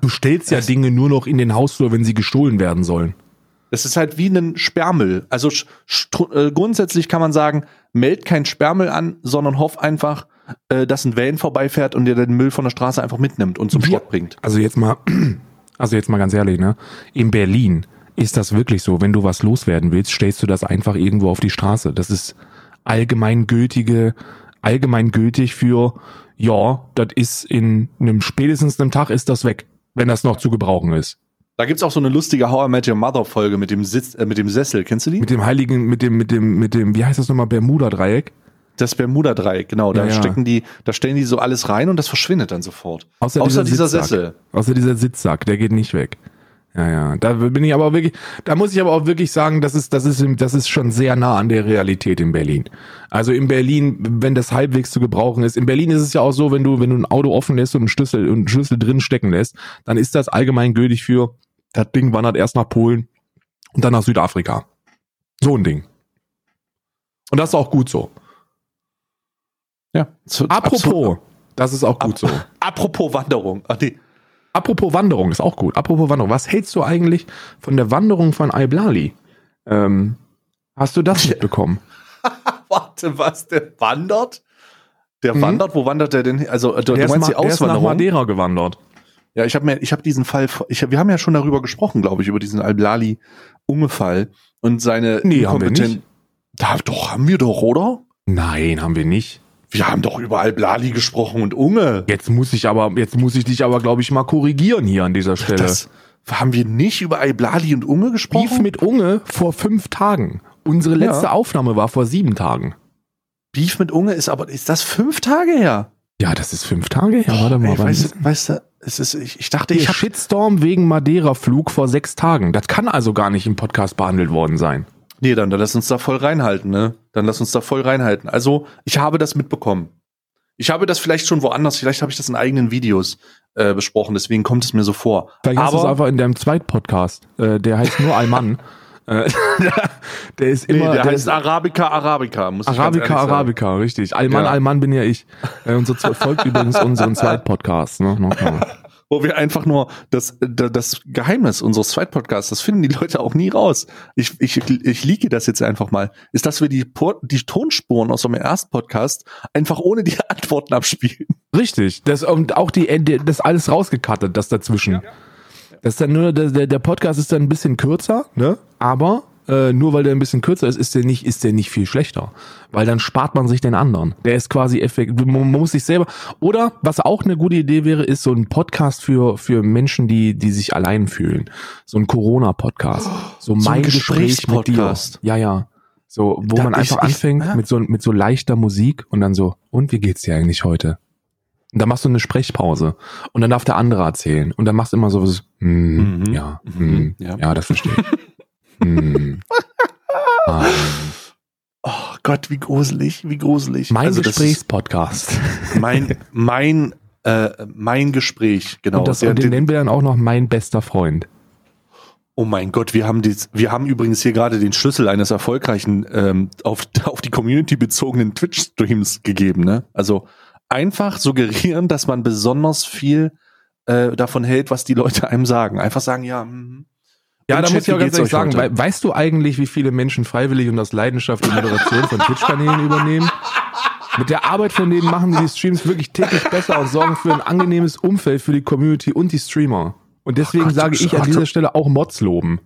Du stellst ja Das- Dinge nur noch in den Hausflur, wenn sie gestohlen werden sollen. Das ist halt wie ein Sperrmüll. Also äh, grundsätzlich kann man sagen, meld kein Sperrmüll an, sondern hoff einfach, äh, dass ein Van vorbeifährt und dir den Müll von der Straße einfach mitnimmt und zum Schrott bringt. Also jetzt mal, also jetzt mal ganz ehrlich, ne? In Berlin ist das wirklich so, wenn du was loswerden willst, stellst du das einfach irgendwo auf die Straße. Das ist allgemeingültige, allgemeingültig für, ja, das ist in einem spätestens einem Tag ist das weg, wenn das noch zu gebrauchen ist. Da gibt's auch so eine lustige How I Met Your Mother Folge mit dem Sitz, äh, mit dem Sessel. Kennst du die? Mit dem heiligen, mit dem, mit dem, mit dem, wie heißt das nochmal, Bermuda-Dreieck? Das Bermuda-Dreieck, genau. Da Ja, ja. stecken die, da stellen die so alles rein und das verschwindet dann sofort. Außer, Außer dieser Sitzsack. Sessel. Außer dieser Sitzsack, der geht nicht weg. Ja, ja. Da bin ich aber auch wirklich, da muss ich aber auch wirklich sagen, das ist, das ist, das ist schon sehr nah an der Realität in Berlin. Also in Berlin, wenn das halbwegs zu gebrauchen ist. In Berlin ist es ja auch so, wenn du, wenn du ein Auto offen lässt und einen Schlüssel, und einen Schlüssel drin stecken lässt, dann ist das allgemein gültig für, das Ding wandert erst nach Polen und dann nach Südafrika. So ein Ding. Und das ist auch gut so. Ja. Zu- Apropos, das ist auch gut so. Apropos Wanderung. Ach nee. Apropos Wanderung, ist auch gut. Apropos Wanderung, was hältst du eigentlich von der Wanderung von Iblali? Ähm, hast du das mitbekommen? Warte, was? Der wandert? Der Mhm. wandert? Wo wandert der denn hin? Also, du, du Der ist, meinst ma- die der ist nach Auswanderung? Madeira gewandert. Ja, ich habe mir, ich habe diesen Fall, ich hab, wir haben ja schon darüber gesprochen, glaube ich, über diesen Al-Blali Unge-Fall und seine Nee, haben wir nicht. Da, doch, haben wir doch, oder? Nein, haben wir nicht. Wir haben doch über Al-Blali gesprochen und Unge. Jetzt muss ich aber, jetzt muss ich dich aber, glaube ich, mal korrigieren hier an dieser Stelle. Das, haben wir nicht über Al-Blali und Unge gesprochen? Beef mit Unge vor fünf Tagen. Unsere letzte Ja. Aufnahme war vor sieben Tagen. Beef mit Unge ist aber, ist das fünf Tage her? Ja, das ist fünf Tage her. Warte mal. Ey, weißt, weißt du, es ist, ich, ich dachte, ich habe Shitstorm wegen Madeira-Flug vor sechs Tagen. Das kann also gar nicht im Podcast behandelt worden sein. Nee, dann, dann lass uns da voll reinhalten, ne? Dann lass uns da voll reinhalten. Also, ich habe das mitbekommen. Ich habe das vielleicht schon woanders, vielleicht habe ich das in eigenen Videos äh, besprochen, deswegen kommt es mir so vor. Vielleicht hast du es Aber einfach in deinem Zweitpodcast. Äh, der heißt nur Alman. äh, der ist nee, immer. der, der heißt ist Arabica Arabica, muss ich Arabica, ehrlich sagen. Arabica, richtig. Alman, Ja. Alman bin ja ich. Äh, unser Zwe- folgt übrigens unseren Zweitpodcast. Ne? Wo wir einfach nur das, das, Geheimnis unseres Zweitpodcasts, das finden die Leute auch nie raus. Ich, ich, ich liege das jetzt einfach mal, ist, dass wir die, die Tonspuren aus unserem ersten Podcast einfach ohne die Antworten abspielen. Richtig. Das, und auch die, äh, das alles rausgekattet, das dazwischen. Das ist dann nur, der, der der Podcast ist dann ein bisschen kürzer, ne? Aber äh, nur weil der ein bisschen kürzer ist, ist der nicht, ist der nicht viel schlechter. Weil dann spart man sich den anderen. Der ist quasi effektiv. Man muss sich selber. Oder was auch eine gute Idee wäre, ist so ein Podcast für, für Menschen, die, die sich allein fühlen. So ein Corona-Podcast. So ein mein Gespräch mit dir. Gesprächspodcast. Ja, ja. So, wo Da- man einfach ich- anfängt ja. mit so, mit so leichter Musik und dann so, und wie geht's dir eigentlich heute? Und dann machst du eine Sprechpause und dann darf der andere erzählen und dann machst du immer so, was, hm, Mhm. ja, hm, Ja. ja. das verstehe ich. hm. Ah, Oh Gott, wie gruselig, wie gruselig. mein Also Gesprächspodcast. Mein, mein, äh, mein Gespräch, genau. und das, Der- und den den- nennen wir dann auch noch mein bester Freund. Oh mein Gott, wir haben dies, wir haben übrigens hier gerade den Schlüssel eines erfolgreichen ähm, auf, auf die Community bezogenen Twitch-Streams gegeben. Ne? Also einfach suggerieren, dass man besonders viel äh, davon hält, was die Leute einem sagen. Einfach sagen, ja. mhm. Ja, da Chat, muss ich auch ganz ehrlich sagen, heute? wei- weißt du eigentlich, wie viele Menschen freiwillig und aus Leidenschaft die Moderation von Twitch-Kanälen übernehmen? Mit der Arbeit von denen machen die die Streams wirklich täglich besser und sorgen für ein angenehmes Umfeld für die Community und die Streamer. Und deswegen Gott, sage ich an dieser Stelle auch Mods loben.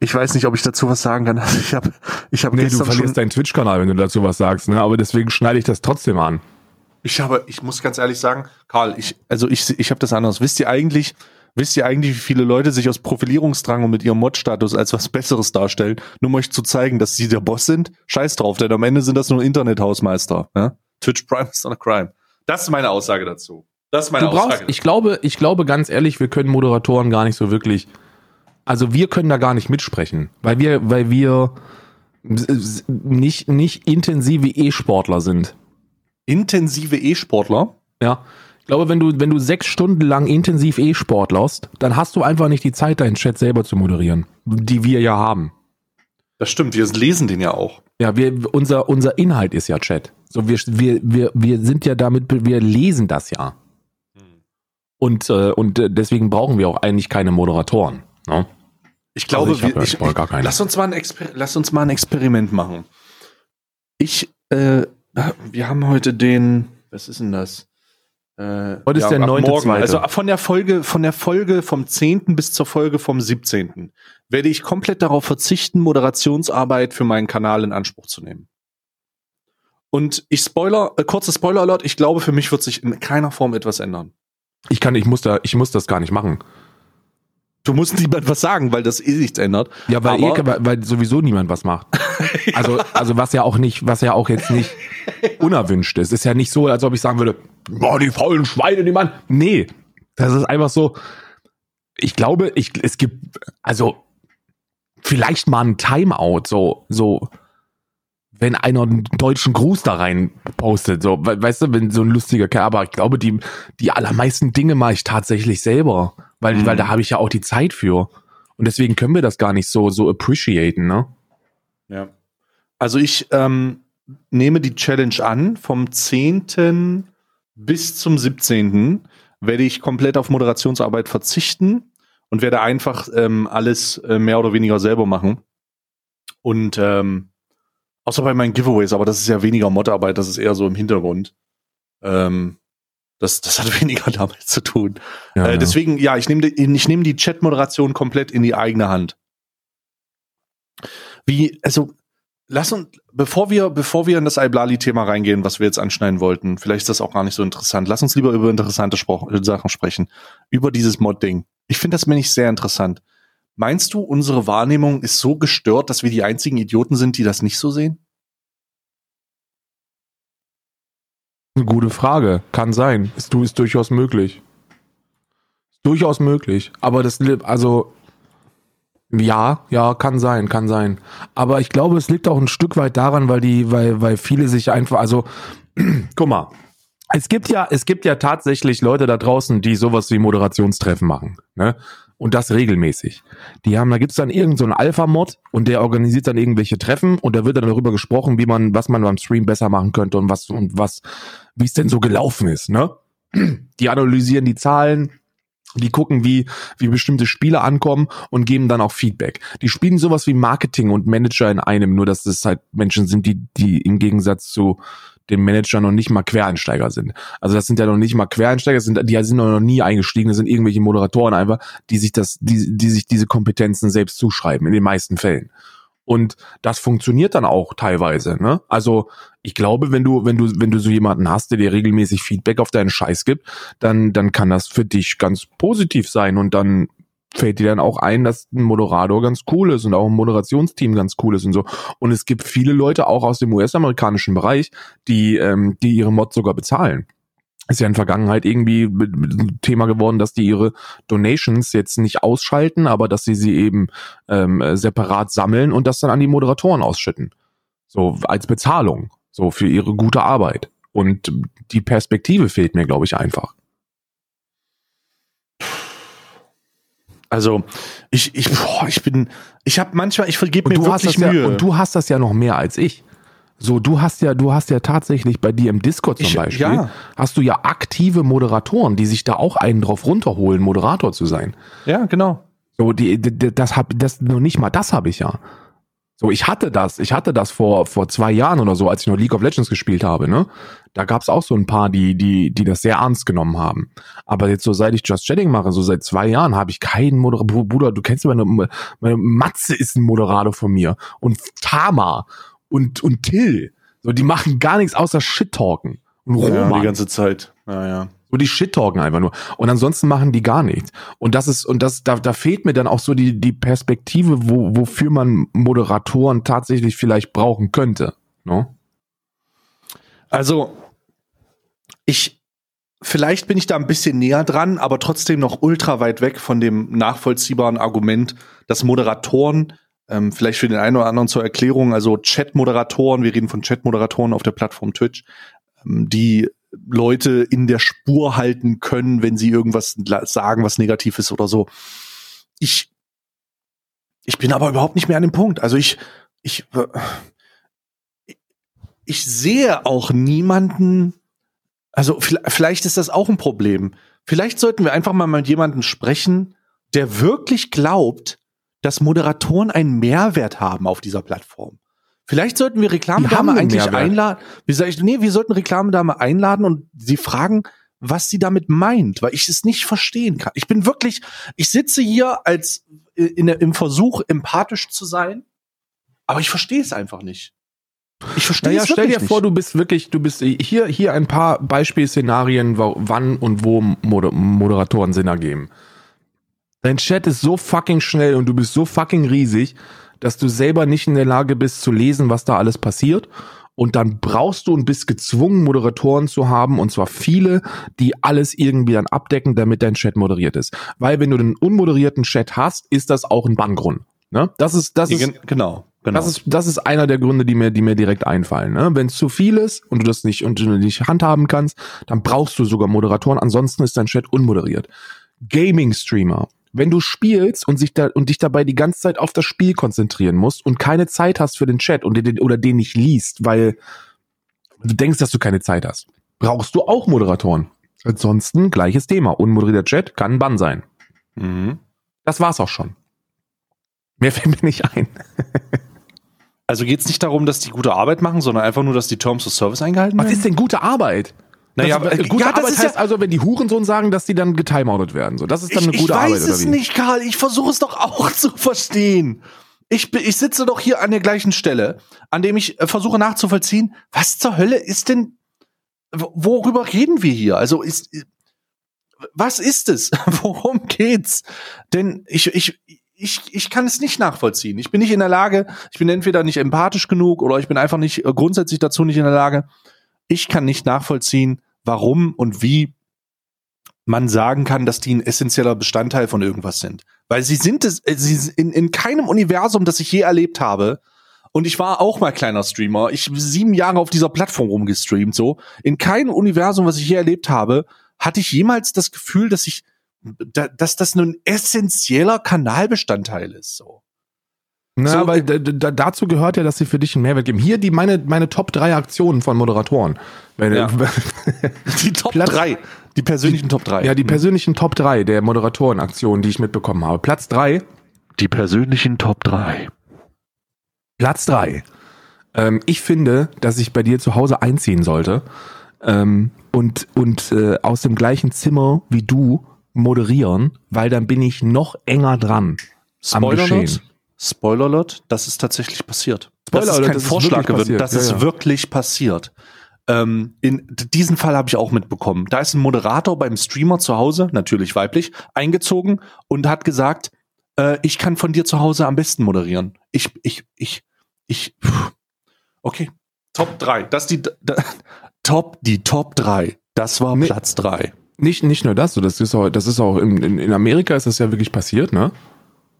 Ich weiß nicht, ob ich dazu was sagen kann. Ich habe ich hab Nee, du gestern verlierst schon, deinen Twitch-Kanal, wenn du dazu was sagst, ne? Aber deswegen schneide ich das trotzdem an. ich habe, ich muss ganz ehrlich sagen, Karl, ich, also ich, ich habe das anders. Wisst ihr eigentlich, wisst ihr eigentlich, wie viele Leute sich aus Profilierungsdrang und mit ihrem Mod-Status als was Besseres darstellen, nur um euch zu zeigen, dass sie der Boss sind? Scheiß drauf, denn am Ende sind das nur Internethausmeister. Ja? Twitch Prime is not a crime. Das ist meine Aussage dazu. Das ist meine Du brauchst, Aussage. ich glaube, ich glaube ganz ehrlich, wir können Moderatoren gar nicht so wirklich, also wir können da gar nicht mitsprechen, weil wir, weil wir nicht, nicht intensive E-Sportler sind. Intensive E-Sportler. Ja. Ich glaube, wenn du, wenn du sechs Stunden lang intensiv E-Sportlerst, dann hast du einfach nicht die Zeit, deinen Chat selber zu moderieren, die wir ja haben. Das stimmt, wir lesen den ja auch. Ja, wir, unser, unser Inhalt ist ja Chat. So, wir, wir, wir, wir sind ja damit, wir lesen das ja. Und, äh, und äh, deswegen brauchen wir auch eigentlich keine Moderatoren. Ne? Ich glaube, Also ich wir, ich, keine. lass uns mal ein Exper lass uns mal ein Experiment machen. Ich, äh, wir haben heute den, was ist denn das? Äh, Heute ist der ab 9.2.. morgen. Also von der Folge, von der Folge vom 10. bis zur Folge vom 17. werde ich komplett darauf verzichten, Moderationsarbeit für meinen Kanal in Anspruch zu nehmen. Und ich spoiler, äh, kurze Spoiler-Alert, ich glaube, für mich wird sich in keiner Form etwas ändern. Ich kann, ich muss da, ich muss das gar nicht machen. Du musst niemand was sagen, weil das eh nichts ändert. Ja, weil, eh, weil, weil sowieso niemand was macht. Also, also was ja auch nicht, was ja auch jetzt nicht unerwünscht ist. Ist ja nicht so, als ob ich sagen würde, boah, die faulen Schweine, die Mann. Nee, das ist einfach so. Ich glaube, ich, es gibt, also vielleicht mal ein Timeout, so, so, wenn einer einen deutschen Gruß da rein postet, so, we- weißt du, wenn so ein lustiger Kerl, aber ich glaube, die, die allermeisten Dinge mache ich tatsächlich selber, weil, Mhm. weil da habe ich ja auch die Zeit für. Und deswegen können wir das gar nicht so, so appreciaten, ne? Ja. Also ich ähm, nehme die Challenge an. Vom 10. bis zum 17. werde ich komplett auf Moderationsarbeit verzichten und werde einfach ähm, alles äh, mehr oder weniger selber machen. Und ähm, außer bei meinen Giveaways, aber das ist ja weniger Modarbeit, das ist eher so im Hintergrund. Ähm, das, das hat weniger damit zu tun. Ja, äh, deswegen, ja, ich nehme die, ich nehme die Chat-Moderation komplett in die eigene Hand. Wie, also, lass uns, bevor wir, bevor wir in das Iblali-Thema reingehen, was wir jetzt anschneiden wollten, vielleicht ist das auch gar nicht so interessant. Lass uns lieber über interessante Spro Sachen sprechen. Über dieses Mod-Ding. Ich finde das nämlich sehr interessant. Meinst du, unsere Wahrnehmung ist so gestört, dass wir die einzigen Idioten sind, die das nicht so sehen? Eine gute Frage. Kann sein. Ist, ist durchaus möglich. Ist durchaus möglich. Aber das, also, ja, ja, kann sein, kann sein. Aber ich glaube, es liegt auch ein Stück weit daran, weil die, weil, weil viele sich einfach, also, guck mal. Es gibt ja, es gibt ja tatsächlich Leute da draußen, die sowas wie Moderationstreffen machen, ne? Und das regelmäßig. Die haben, da gibt's dann irgendeinen so Alpha-Mod und der organisiert dann irgendwelche Treffen und da wird dann darüber gesprochen, wie man, was man beim Stream besser machen könnte und was, und was, wie es denn so gelaufen ist, ne? Die analysieren die Zahlen, die gucken, wie, wie bestimmte Spiele ankommen und geben dann auch Feedback. Die spielen sowas wie Marketing und Manager in einem, nur dass es halt Menschen sind, die, die im Gegensatz zu dem Manager noch nicht mal Quereinsteiger sind. Also das sind ja noch nicht mal Quereinsteiger, sind, die sind noch nie eingestiegen, das sind irgendwelche Moderatoren einfach, die sich das, die, die sich diese Kompetenzen selbst zuschreiben, in den meisten Fällen. Und das funktioniert dann auch teilweise, ne? Also, ich glaube, wenn du, wenn du, wenn du so jemanden hast, der dir regelmäßig Feedback auf deinen Scheiß gibt, dann, dann kann das für dich ganz positiv sein und dann fällt dir dann auch ein, dass ein Moderator ganz cool ist und auch ein Moderationsteam ganz cool ist und so. Und es gibt viele Leute auch aus dem US-amerikanischen Bereich, die, ähm, die ihre Mods sogar bezahlen. Ist ja in der Vergangenheit irgendwie ein Thema geworden, dass die ihre Donations jetzt nicht ausschalten, aber dass sie sie eben ähm, äh, separat sammeln und das dann an die Moderatoren ausschütten. So als Bezahlung. So für ihre gute Arbeit. Und die Perspektive fehlt mir, glaube ich, einfach. Also, ich, ich, boah, ich bin, ich habe manchmal, ich vergebe mir du hast wirklich das Mühe. ja, und du hast das ja noch mehr als ich. So, du hast ja, du hast ja tatsächlich bei dir im Discord zum Ich- Beispiel, ja. hast du ja aktive Moderatoren, die sich da auch einen drauf runterholen, Moderator zu sein. ja, genau. So, die, die, das hab, das noch nicht mal das habe ich ja. So, ich hatte das, ich hatte das vor vor zwei Jahren oder so, als ich noch League of Legends gespielt habe, ne? Da gab's auch so ein paar, die die die das sehr ernst genommen haben. Aber jetzt so seit ich Just Chatting mache, so seit zwei Jahren, habe ich keinen Moderator. Bruder, du kennst meine, meine Matze ist ein Moderator von mir und Tama und und Till. So, die machen gar nichts außer Shit talken. Und Ja, Roman. die ganze Zeit. Ja, ja. So die Shit talken einfach nur. Und ansonsten machen die gar nichts. Und das ist, und das, da, da fehlt mir dann auch so die, die Perspektive, wo, wofür man Moderatoren tatsächlich vielleicht brauchen könnte. Ne? Also, ich, vielleicht bin ich da ein bisschen näher dran, aber trotzdem noch ultra weit weg von dem nachvollziehbaren Argument, dass Moderatoren, ähm, vielleicht für den einen oder anderen zur Erklärung, also Chat-Moderatoren, wir reden von Chat-Moderatoren auf der Plattform Twitch, ähm, die Leute in der Spur halten können, wenn sie irgendwas sagen, was negativ ist oder so. Ich, ich bin aber überhaupt nicht mehr an dem Punkt. Also ich, ich, ich sehe auch niemanden, also vielleicht ist das auch ein Problem. Vielleicht sollten wir einfach mal mit jemandem sprechen, der wirklich glaubt, dass Moderatoren einen Mehrwert haben auf dieser Plattform. Vielleicht sollten wir Reklamedame eigentlich Mehrwert. einladen. Wie sag ich, nee, wir sollten Reklamedame einladen und sie fragen, was sie damit meint, weil ich es nicht verstehen kann. Ich bin wirklich, ich sitze hier als äh, in, im Versuch, empathisch zu sein, aber ich verstehe es einfach nicht. Ich verstehe naja, stell dir nicht. vor, du bist wirklich, du bist hier, hier ein paar Beispielszenarien, wann und wo Moderatoren Sinn ergeben. Dein Chat ist so fucking schnell und du bist so fucking riesig, dass du selber nicht in der Lage bist zu lesen, was da alles passiert. Und dann brauchst du und bist gezwungen, Moderatoren zu haben, und zwar viele, die alles irgendwie dann abdecken, damit dein Chat moderiert ist. Weil wenn du einen unmoderierten Chat hast, ist das auch ein Banngrund. Ne? Das ist, das ist, genau. Genau. Das ist, das ist einer der Gründe, die mir, die mir direkt einfallen. Ne? Wenn es zu viel ist und du das nicht und du nicht handhaben kannst, dann brauchst du sogar Moderatoren. Ansonsten ist dein Chat unmoderiert. Gaming-Streamer. Wenn du spielst und sich da und dich dabei die ganze Zeit auf das Spiel konzentrieren musst und keine Zeit hast für den Chat und den, oder den nicht liest, weil du denkst, dass du keine Zeit hast, brauchst du auch Moderatoren. Ansonsten gleiches Thema. Unmoderierter Chat kann ein Bann sein. Mhm. Das war's auch schon. Mehr fällt mir nicht ein. Also geht es nicht darum, dass die gute Arbeit machen, sondern einfach nur, dass die Terms of Service eingehalten werden? Was ist denn gute Arbeit? Naja, das, aber, gute ja, Arbeit heißt ja, also, wenn die Hurensohn sagen, dass die dann getimeoutet werden. So, das ist dann ich, eine gute Arbeit. Ich weiß es nicht, Karl. Ich versuche es doch auch zu verstehen. Ich, ich sitze doch hier an der gleichen Stelle, an dem ich äh, versuche nachzuvollziehen, was zur Hölle ist denn, worüber reden wir hier? Also ist, was ist es? Worum geht's? Denn ich, ich, ich, ich kann es nicht nachvollziehen. Ich bin nicht in der Lage, ich bin entweder nicht empathisch genug oder ich bin einfach nicht äh, grundsätzlich dazu nicht in der Lage. Ich kann nicht nachvollziehen, warum und wie man sagen kann, dass die ein essentieller Bestandteil von irgendwas sind. Weil sie sind es, äh, sie in, in keinem Universum, das ich je erlebt habe, und ich war auch mal kleiner Streamer. Ich sieben Jahre auf dieser Plattform rumgestreamt, so. In keinem Universum, was ich je erlebt habe, hatte ich jemals das Gefühl, dass ich da, dass das nun essentieller Kanalbestandteil ist. So. Na, so, weil da, dazu gehört ja, dass sie für dich einen Mehrwert geben. Hier die meine meine Top 3 Aktionen von Moderatoren. Ja. die Top Platz, 3, die persönlichen die, Top 3. Ja, die persönlichen Top 3 der Moderatoren-Aktionen, die ich mitbekommen habe. Platz 3. Die persönlichen Top 3. Platz 3. Ähm, ich finde, dass ich bei dir zu Hause einziehen sollte ähm, und, und äh, aus dem gleichen Zimmer wie du moderieren, weil dann bin ich noch enger dran. Spoiler Alert, Spoiler Alert, das ist tatsächlich passiert. Spoiler das ist kein das Vorschlag gewesen, das ja, ist ja. wirklich passiert. Ähm, in diesen Fall habe ich auch mitbekommen. Da ist ein Moderator beim Streamer zu Hause, natürlich weiblich, eingezogen und hat gesagt, äh, ich kann von dir zu Hause am besten moderieren. Ich, ich, ich, ich, pff. okay. Top 3. Das die, da, Top, die Top 3. Das war nee. Platz 3 nicht, nicht nur das, das ist auch, das ist auch in, in Amerika ist das ja wirklich passiert, ne?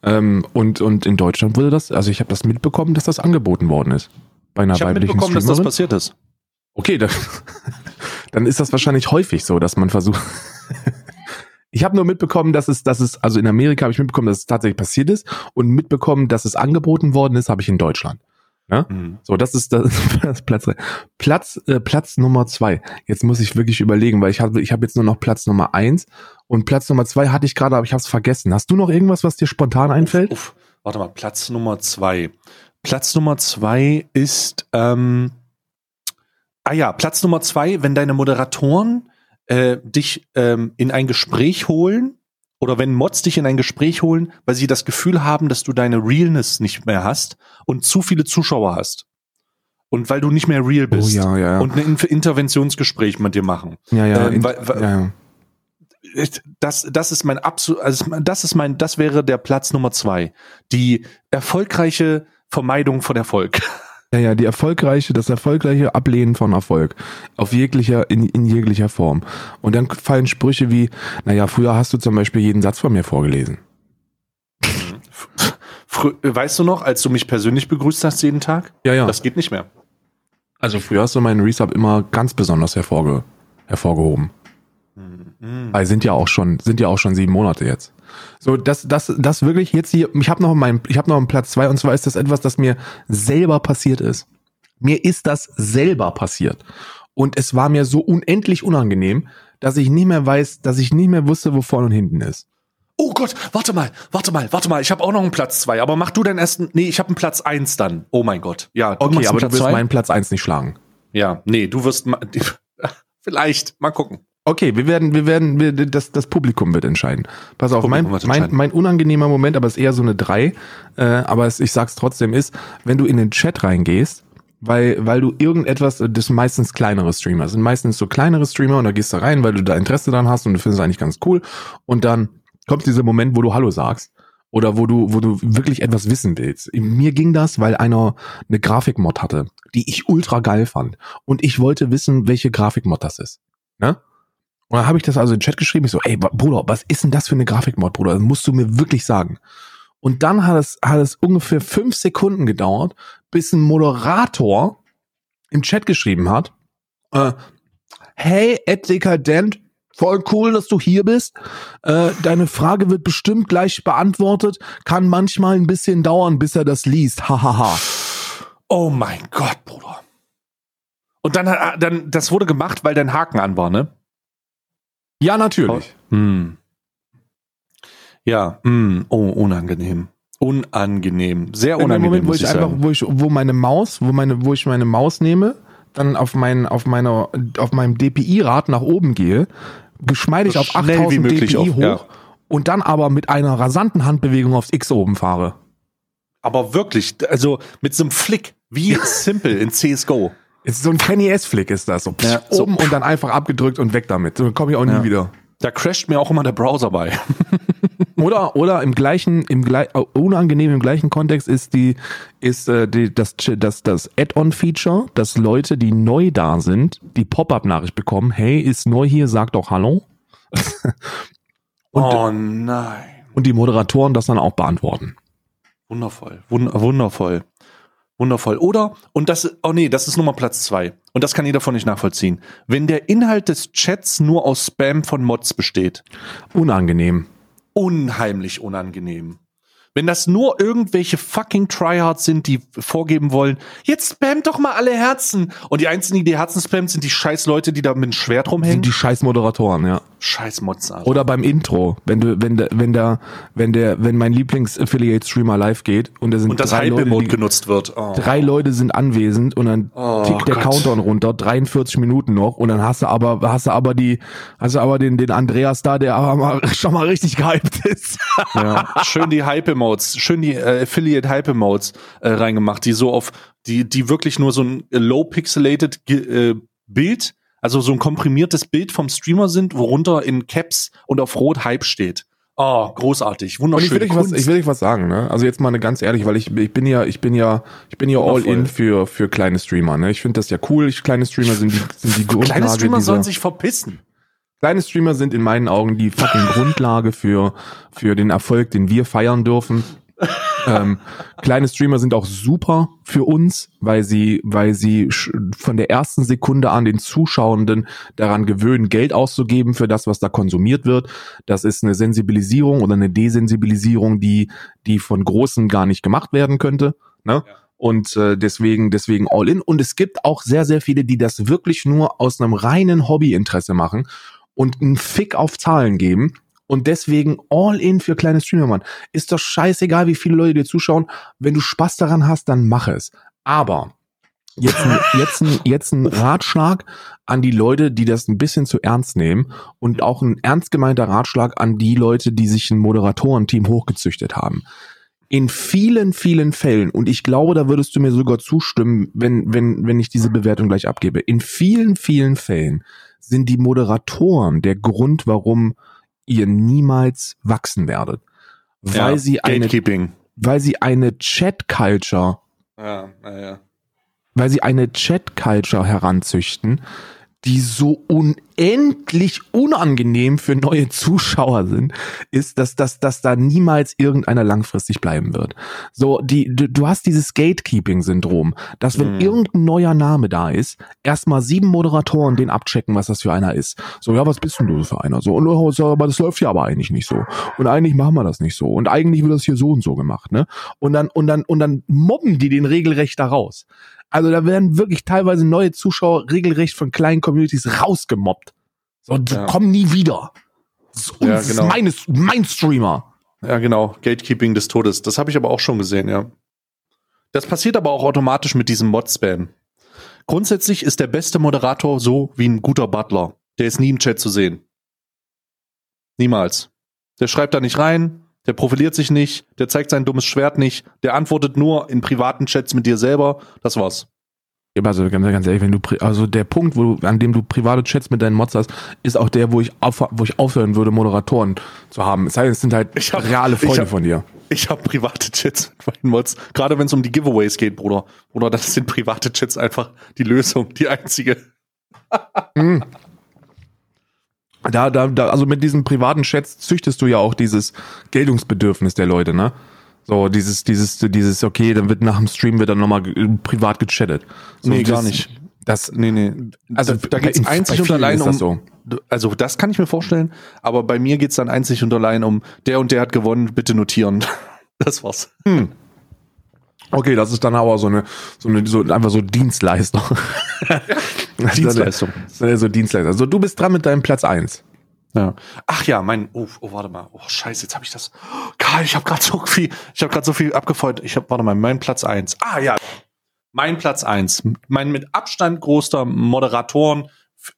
Ähm, und, und in Deutschland wurde das, also ich habe das mitbekommen, dass das angeboten worden ist. Bei einer ich habe mitbekommen, dass das passiert ist. Okay, dann, dann ist das wahrscheinlich häufig so, dass man versucht. ich habe nur mitbekommen, dass es, dass es, also in Amerika habe ich mitbekommen, dass es tatsächlich passiert ist und mitbekommen, dass es angeboten worden ist, habe ich in Deutschland. Ja? Mhm. So, das ist das, das Platz. Platz äh, Platz Nummer zwei. Jetzt muss ich wirklich überlegen, weil ich habe ich habe jetzt nur noch Platz Nummer eins und Platz Nummer zwei hatte ich gerade, aber ich habe es vergessen. Hast du noch irgendwas, was dir spontan einfällt? Uff, uff. Warte mal, Platz Nummer zwei. Platz Nummer zwei ist ähm, ah ja, Platz Nummer zwei, wenn deine Moderatoren äh, dich ähm, in ein Gespräch holen oder wenn Mods dich in ein Gespräch holen, weil sie das Gefühl haben, dass du deine Realness nicht mehr hast und zu viele Zuschauer hast. Und weil du nicht mehr real oh bist. Oh, ja, ja. Und ein Interventionsgespräch mit dir machen. Ja, ja. Ähm, weil, weil, ja, ja. Das, das ist mein absolut, also das ist mein, das wäre der Platz Nummer zwei. Die erfolgreiche Vermeidung von Erfolg. Ja, ja, die erfolgreiche, das erfolgreiche Ablehnen von Erfolg. Auf jeglicher, in, in jeglicher Form. Und dann fallen Sprüche wie, naja, früher hast du zum Beispiel jeden Satz von mir vorgelesen. Weißt du noch, als du mich persönlich begrüßt hast jeden Tag? Ja, ja. Das geht nicht mehr. Also früher hast du meinen Resub immer ganz besonders hervorge hervorgehoben. Mhm. Weil sind ja auch schon, sind ja auch schon sieben Monate jetzt. So, das, das, das wirklich jetzt hier, ich habe noch meinen, ich habe noch einen Platz zwei und zwar ist das etwas, das mir selber passiert ist. Mir ist das selber passiert. Und es war mir so unendlich unangenehm, dass ich nicht mehr weiß, dass ich nicht mehr wusste, wo vorne und hinten ist. Oh Gott, warte mal, warte mal, warte mal. Ich habe auch noch einen Platz zwei, aber mach du deinen ersten. Nee, ich habe einen Platz eins dann. Oh mein Gott. Ja, du okay, aber du wirst zwei? meinen Platz eins nicht schlagen. Ja, nee, du wirst vielleicht mal gucken. Okay, wir werden, wir werden, wir, das, das Publikum wird entscheiden. Pass auf, mein, mein, mein unangenehmer Moment, aber es ist eher so eine drei, äh, aber es, ich sag's trotzdem ist, wenn du in den Chat reingehst, weil, weil du irgendetwas, das sind meistens kleinere Streamer, das sind meistens so kleinere Streamer und da gehst du rein, weil du da Interesse dran hast und du findest es eigentlich ganz cool und dann kommt dieser Moment, wo du Hallo sagst oder wo du, wo du wirklich etwas wissen willst. Mir ging das, weil einer eine Grafikmod hatte, die ich ultra geil fand. Und ich wollte wissen, welche Grafikmod das ist. Ne? Und dann habe ich das also den Chat geschrieben. Ich so, ey, Bruder, was ist denn das für eine Grafikmod, Bruder? Das musst du mir wirklich sagen. Und dann hat es, hat es ungefähr fünf Sekunden gedauert, bis ein Moderator im Chat geschrieben hat, äh, hey, Ed Dekadent, Voll cool, dass du hier bist. Äh, deine Frage wird bestimmt gleich beantwortet. Kann manchmal ein bisschen dauern, bis er das liest. Hahaha. oh mein Gott, Bruder. Und dann, dann, das wurde gemacht, weil dein Haken an war, ne? Ja, natürlich. Hm. Ja, hm. oh, unangenehm. Unangenehm. Sehr unangenehm. Moment, wo ich, ich einfach, wo ich, wo meine Maus, wo meine, wo ich meine Maus nehme, dann auf mein, auf meiner, auf meinem DPI-Rad nach oben gehe, geschmeidig so auf 8000 DPI auf, hoch ja. und dann aber mit einer rasanten Handbewegung aufs X oben fahre. Aber wirklich, also mit so einem Flick, wie simple in CSGO. Ist so ein Kenny S-Flick ist das. So, ja, oben so. und dann einfach abgedrückt und weg damit. So komme ich auch nie ja. wieder. Da crasht mir auch immer der Browser bei. oder oder im gleichen im gleich unangenehm im gleichen Kontext ist die ist äh, die, das das das Add-on-Feature, dass Leute, die neu da sind, die Pop-up-Nachricht bekommen. Hey, ist neu hier, sag doch Hallo. und, oh nein. Und die Moderatoren das dann auch beantworten. Wundervoll, Wund wundervoll. Wundervoll. Oder, und das, oh nee, das ist Nummer Platz zwei. Und das kann jeder von nicht nachvollziehen. Wenn der Inhalt des Chats nur aus Spam von Mods besteht. Unangenehm. Unheimlich unangenehm. Wenn das nur irgendwelche fucking Tryhards sind, die vorgeben wollen, jetzt spammt doch mal alle Herzen. Und die einzigen, die Herzen spammt, sind die scheiß Leute, die da mit dem Schwert rumhängen. Sind die scheiß Moderatoren, ja. Scheiß Mods, Alter. Oder beim Intro, wenn du, wenn der, wenn der, wenn der, wenn mein Lieblings-Affiliate-Streamer live geht und da sind und das drei Leute, die, genutzt wird. Oh. Drei Leute sind anwesend und dann oh, tickt der Gott. Countdown runter, 43 Minuten noch und dann hast du aber, hast du aber die, hast du aber den, den Andreas da, der aber mal, schon mal richtig gehypt ist. ja, schön die Hype-Emotes, schön die äh, Affiliate Hype Modes äh, reingemacht, die so auf die die wirklich nur so ein low pixelated äh, Bild, also so ein komprimiertes Bild vom Streamer sind, worunter in Caps und auf Rot Hype steht. Oh, großartig, wunderschön. Und ich will, euch was, ich will euch was sagen, ne? Also jetzt mal eine ganz ehrlich, weil ich, ich bin ja, ich bin ja, ich bin ja all in für, für kleine Streamer, ne? Ich finde das ja cool. Ich, kleine Streamer sind die, sind die Grundlage. Kleine Streamer sollen sich verpissen. Kleine Streamer sind in meinen Augen die fucking Grundlage für, für den Erfolg, den wir feiern dürfen ähm, kleine Streamer sind auch super für uns, weil sie, weil sie von der ersten Sekunde an den Zuschauenden daran gewöhnen, Geld auszugeben für das, was da konsumiert wird. Das ist eine Sensibilisierung oder eine Desensibilisierung, die, die von Großen gar nicht gemacht werden könnte. Ne? Ja. Und äh, deswegen, deswegen all in. Und es gibt auch sehr, sehr viele, die das wirklich nur aus einem reinen Hobbyinteresse machen und einen Fick auf Zahlen geben und deswegen all in für kleine Streamer, Mann. Ist doch scheißegal, wie viele Leute dir zuschauen. Wenn du Spaß daran hast, dann mach es. Aber jetzt, jetzt, ein, jetzt ein Ratschlag an die Leute, die das ein bisschen zu ernst nehmen und auch ein ernst gemeinter Ratschlag an die Leute, die sich ein Moderatorenteam hochgezüchtet haben. In vielen, vielen Fällen, und ich glaube, da würdest du mir sogar zustimmen, wenn, wenn, wenn ich diese Bewertung gleich abgebe. In vielen, vielen Fällen sind die Moderatoren der Grund, warum ihr niemals wachsen werdet. Weil ja, sie eine, weil sie eine Chat-Culture, ja, ja. weil sie eine Chat-Culture heranzüchten, die so unendlich unangenehm für neue Zuschauer sind, ist, dass, dass, dass da niemals irgendeiner langfristig bleiben wird. So, die, du, du hast dieses Gatekeeping-Syndrom, dass wenn mhm. irgendein neuer Name da ist, erstmal sieben Moderatoren den abchecken, was das für einer ist. So, ja, was bist denn du für einer? So, und oh, so, aber das läuft ja aber eigentlich nicht so. Und eigentlich machen wir das nicht so. Und eigentlich wird das hier so und so gemacht, ne? Und dann, und dann, und dann mobben die den regelrecht da raus. Also da werden wirklich teilweise neue Zuschauer regelrecht von kleinen Communities rausgemobbt. So, die Ja. kommen nie wieder. Das ist, Ja, uns, genau. das ist meine, mein Streamer. Ja, genau. Gatekeeping des Todes. Das habe ich aber auch schon gesehen, ja. Das passiert aber auch automatisch mit diesem Mod-Spam. Grundsätzlich ist der beste Moderator so wie ein guter Butler. Der ist nie im Chat zu sehen. Niemals. Der schreibt da nicht rein, der profiliert sich nicht, der zeigt sein dummes Schwert nicht, der antwortet nur in privaten Chats mit dir selber. Das war's. Ja, Also ganz, ganz ehrlich, wenn du also der Punkt, wo du, an dem du private Chats mit deinen Mods hast, ist auch der, wo ich auf, wo ich aufhören würde, Moderatoren zu haben. Es sei denn, es sind halt Ich hab- reale Freunde hab- von dir. Ich habe private Chats mit meinen Mods. Gerade wenn es um die Giveaways geht, Bruder. Oder das sind private Chats einfach die Lösung, die einzige. Da, da, da, also mit diesen privaten Chats züchtest du ja auch dieses Geltungsbedürfnis der Leute, ne? So, dieses, dieses, dieses, okay, dann wird nach dem Stream wird dann nochmal privat gechattet. So, Nee, gar nicht. Das, Nee, nee. also da, da geht's in- einzig und allein um. so. Also, das kann ich mir vorstellen. Aber bei mir geht's dann einzig und allein um, der und der hat gewonnen, bitte notieren. Das war's. Okay, das ist dann aber so eine, so eine, so einfach so. Dienstleistung. Das ist so Dienstleister. Also du bist dran mit deinem Platz eins. Ja. Ach ja, mein. Oh, oh warte mal. Oh, scheiße, jetzt habe ich das. Karl, ich habe gerade so viel. Ich habe gerade so viel abgefeuert. Ich habe, warte mal, mein Platz eins. Ah ja. Mein Platz eins. Mein mit Abstand größter Moderatoren.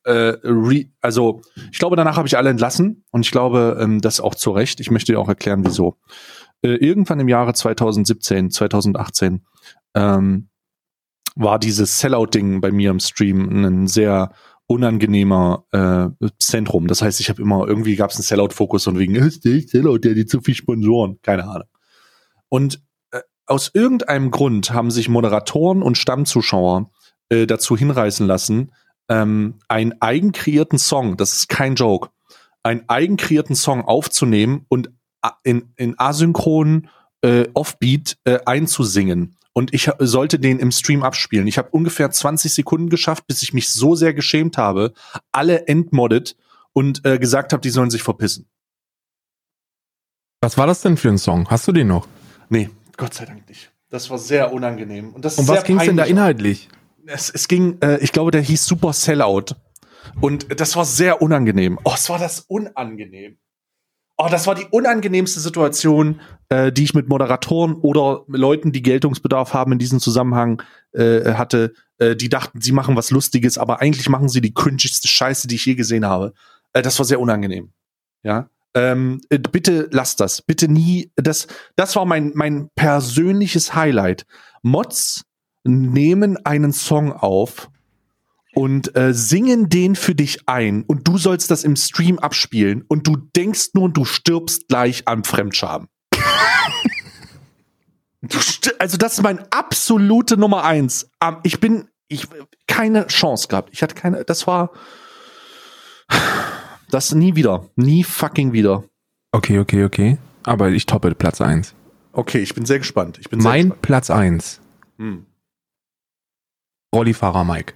Äh, re, also, ich glaube, danach habe ich alle entlassen und ich glaube, ähm, das auch zu Recht. Ich möchte dir auch erklären, wieso. Äh, irgendwann im Jahre 2017, 2018 ähm, war dieses Sellout-Ding bei mir im Stream ein sehr unangenehmer äh, Zentrum. Das heißt, ich habe immer, irgendwie gab es einen Sellout-Fokus und wegen, Sellout, der jetzt so viel Sponsoren. Keine Ahnung. Und äh, aus irgendeinem Grund haben sich Moderatoren und Stammzuschauer äh, dazu hinreißen lassen, ähm, einen eigenkreierten Song, das ist kein Joke, einen eigenkreierten Song aufzunehmen und in, in asynchron äh, Offbeat äh, einzusingen. Und ich sollte den im Stream abspielen. Ich habe ungefähr 20 Sekunden geschafft, bis ich mich so sehr geschämt habe, alle entmoddet und äh, gesagt habe, die sollen sich verpissen. Was war das denn für ein Song? Hast du den noch? Nee, Gott sei Dank nicht. Das war sehr unangenehm. Und, das ist was ging es denn da inhaltlich? Es, es ging, äh, ich glaube, der hieß Super Sellout. Und das war sehr unangenehm. Oh, es war das unangenehm. Oh, das war die unangenehmste Situation, äh, die ich mit Moderatoren oder Leuten, die Geltungsbedarf haben in diesem Zusammenhang äh, hatte, äh, die dachten, sie machen was Lustiges, aber eigentlich machen sie die cringigste Scheiße, die ich je gesehen habe. Äh, das war sehr unangenehm. Ja. Ähm, äh, bitte lasst das. Bitte nie. Das, das war mein, mein persönliches Highlight. Mods nehmen einen Song auf und äh, singen den für dich ein und du sollst das im Stream abspielen und du denkst nur, du stirbst gleich an Fremdscham. also das ist mein absolute Nummer eins. Ähm, ich bin, ich keine Chance gehabt. Ich hatte keine. Das war das nie wieder, nie fucking wieder. Okay, okay, okay. Aber ich toppe Platz eins. Okay, ich bin sehr gespannt. Ich bin Mein gespannt. Platz eins. Hm. Rollifahrer Mike.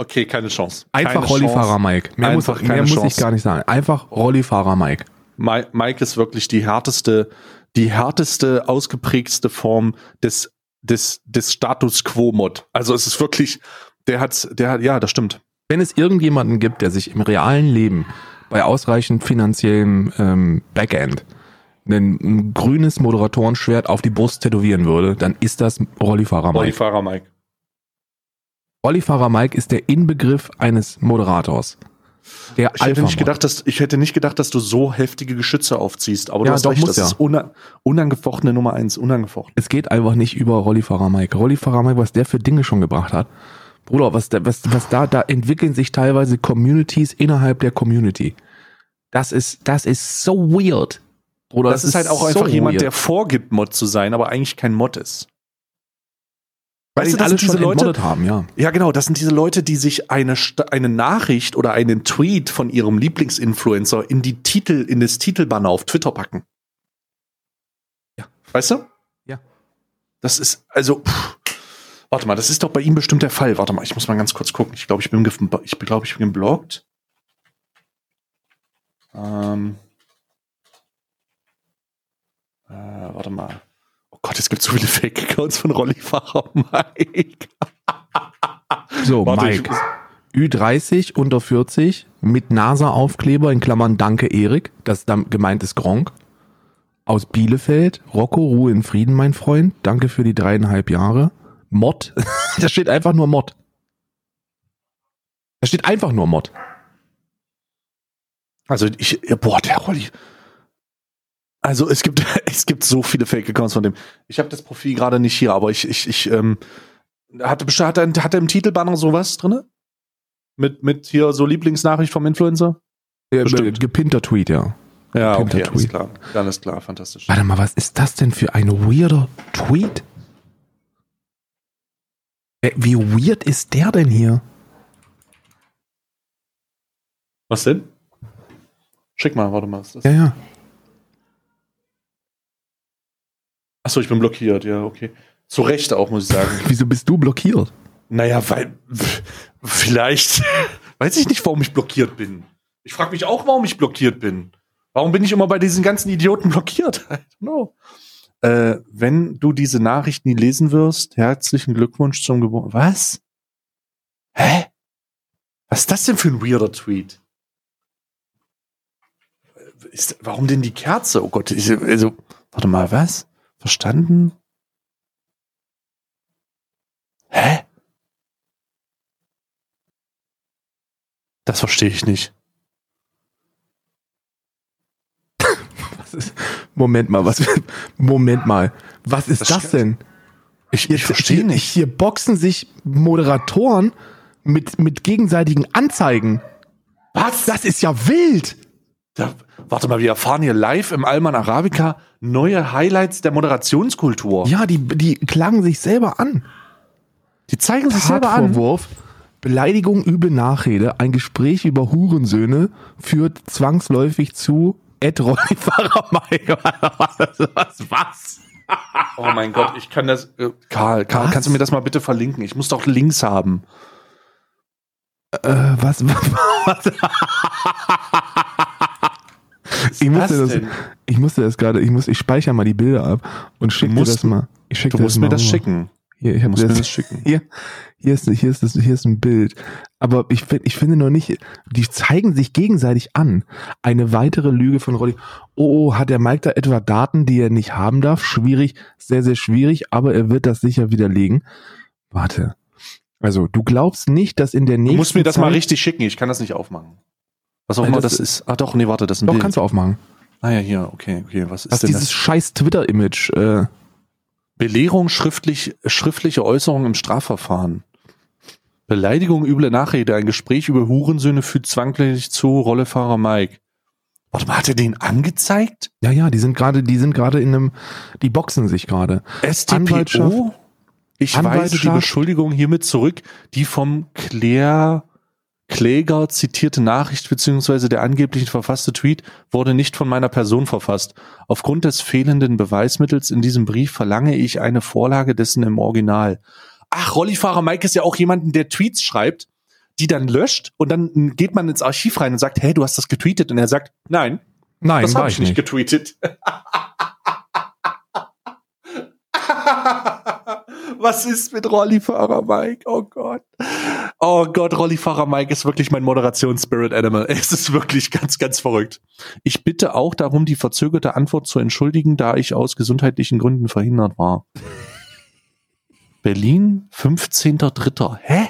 Okay, keine Chance. Einfach keine Rollifahrer Chance. Mike. Mehr, muss, Einfach mehr keine muss ich gar nicht sagen. Einfach Rollifahrer Mike. Mi- Mike ist wirklich die härteste, die härteste, ausgeprägtste Form des, des, des Status Quo Mod. Also es ist wirklich, der hat, der hat, ja, das stimmt. Wenn es irgendjemanden gibt, der sich im realen Leben bei ausreichend finanziellem ähm, Backend ein, ein grünes Moderatorenschwert auf die Brust tätowieren würde, dann ist das Rollifahrer Mike. Rollifahrer Mike. Rollifahrer Mike ist der Inbegriff eines Moderators. Der Ich hätte, nicht gedacht, dass, ich hätte nicht gedacht, dass du so heftige Geschütze aufziehst, aber Ja, du hast doch, recht, das ja. ist una, unangefochtene Nummer eins, unangefochten. Es geht einfach nicht über Rollifahrer Mike. Rollifahrer Mike, was der für Dinge schon gebracht hat. Bruder, was, da, was, was da, da entwickeln sich teilweise Communities innerhalb der Community. Das ist, das ist so weird. Bruder, Das, ist halt auch so einfach jemand, weird. der vorgibt, Mod zu sein, aber eigentlich kein Mod ist. Weil Weißt du, das alle sind diese schon Leute, haben, ja. Ja, genau, das sind diese Leute, die sich eine, eine Nachricht oder einen Tweet von ihrem Lieblingsinfluencer in die Titel, in das Titelbanner auf Twitter packen. Ja. Weißt du? Ja. Das ist, also, pff, warte mal, das ist doch bei ihm bestimmt der Fall. Warte mal, ich muss mal ganz kurz gucken. Ich glaube, ich bin, ich glaube, ich bin geblockt. Ähm. Äh, warte mal. Gott, es gibt so viele Fake-Accounts von Rollifahrer Mike. So, Warte, Mike. Ü30 unter 40 mit NASA-Aufkleber in Klammern Danke Erik, das gemeint ist Gronk. Aus Bielefeld, Rocco, Ruhe in Frieden, mein Freund. Danke für die dreieinhalb Jahre. Mod. da steht einfach nur Mod. Da steht einfach nur Mod. Also ich, boah, der Rolli. Also es gibt, es gibt so viele Fake-Accounts von dem. Ich habe das Profil gerade nicht hier, aber ich, ich, ich, ähm, hat, hat, er, hat er im Titelbanner sowas drinne? Mit, mit hier so Lieblingsnachricht vom Influencer? Ja, Bestimmt. Gepinnter Tweet, ja. Ja, okay, Hintertweet. alles klar. Alles klar, fantastisch. Warte mal, was ist das denn für ein weirder Tweet? Wie weird ist der denn hier? Was denn? Schick mal, warte mal. Ist das? Ja, ja. Achso, ich bin blockiert, ja, okay. Zu Recht auch, muss ich sagen. Wieso bist du blockiert? Naja, weil vielleicht weiß ich nicht, warum ich blockiert bin. Ich frage mich auch, warum ich blockiert bin. Warum bin ich immer bei diesen ganzen Idioten blockiert? I don't know. Äh, wenn du diese Nachricht nie lesen wirst, herzlichen Glückwunsch zum Geburtstag. Was? Hä? Was ist das denn für ein weirder Tweet? Ist, warum denn die Kerze? Oh Gott, ich, also, warte mal, was? Verstanden? Hä? Das verstehe ich nicht. Was ist, Moment mal, was, Moment mal. Was ist Das das, denn? Ich, ich verstehe nicht. Hier boxen sich Moderatoren mit, mit gegenseitigen Anzeigen. Was? Das ist ja wild. Da, warte mal, wir erfahren hier live im Alman Arabica neue Highlights der Moderationskultur. Ja, die, die klagen sich selber an. Die zeigen sich selber an. Tatvorwurf, Beleidigung, üble Nachrede, ein Gespräch über Hurensöhne führt zwangsläufig zu Ed. Was, was, was? Oh mein Gott, ich kann das. Äh, Karl, Karl, Was? kannst du mir das mal bitte verlinken? Ich muss doch Links haben. Äh, was, was? Ich musste das das, ich musste das gerade, ich muss, ich speichere mal die Bilder ab und schicke dir das mal. Ich schick Du musst mir das rüber. schicken. Hier, ich Du hab musst mir das, das schicken. hier, hier ist, hier ist das, hier ist ein Bild. Aber ich, find- ich finde noch nicht, die zeigen sich gegenseitig an. Eine weitere Lüge von Rolli. Oh, oh, hat der Mike da etwa Daten, die er nicht haben darf? Schwierig, sehr, sehr schwierig, aber er wird das sicher widerlegen. Warte. Also, du glaubst nicht, dass in der Du nächsten musst mir das Zeit, mal richtig schicken. Ich kann das nicht aufmachen. Was auch Nein, immer das- das, ist. Ah doch, nee, warte, das ist ein Doch, Bild. kannst du aufmachen. ah ja, hier, okay, okay. Was ist Was denn dieses das? scheiß Twitter-Image, äh, Belehrung schriftlich, schriftliche Äußerung im Strafverfahren. Beleidigung, üble Nachrede, ein Gespräch über Hurensöhne führt zwangsläufig zu Rollefahrer Mike. Warte mal, hat er den angezeigt? ja, ja, die sind gerade, die sind gerade in einem, die boxen sich gerade. Anwaltschaft. StPO? Ich weise die. Beschuldigung hiermit zurück, die vom Claire Kläger zitierte Nachricht bzw. der angeblich verfasste Tweet wurde nicht von meiner Person verfasst. Aufgrund des fehlenden Beweismittels in diesem Brief verlange ich eine Vorlage dessen im Original. Ach, Rollifahrer Mike ist ja auch jemanden, der Tweets schreibt, die dann löscht und dann geht man ins Archiv rein und sagt, hey, du hast das getweetet und er sagt, nein, Nein, das habe ich nicht getweetet. Was ist mit Rollifahrer Mike? Oh Gott. Oh Gott, Rollifahrer Mike ist wirklich mein Moderations-Spirit Animal. Es ist wirklich ganz, ganz verrückt. Ich bitte auch darum, die verzögerte Antwort zu entschuldigen, da ich aus gesundheitlichen Gründen verhindert war. Berlin, 15.3. Hä?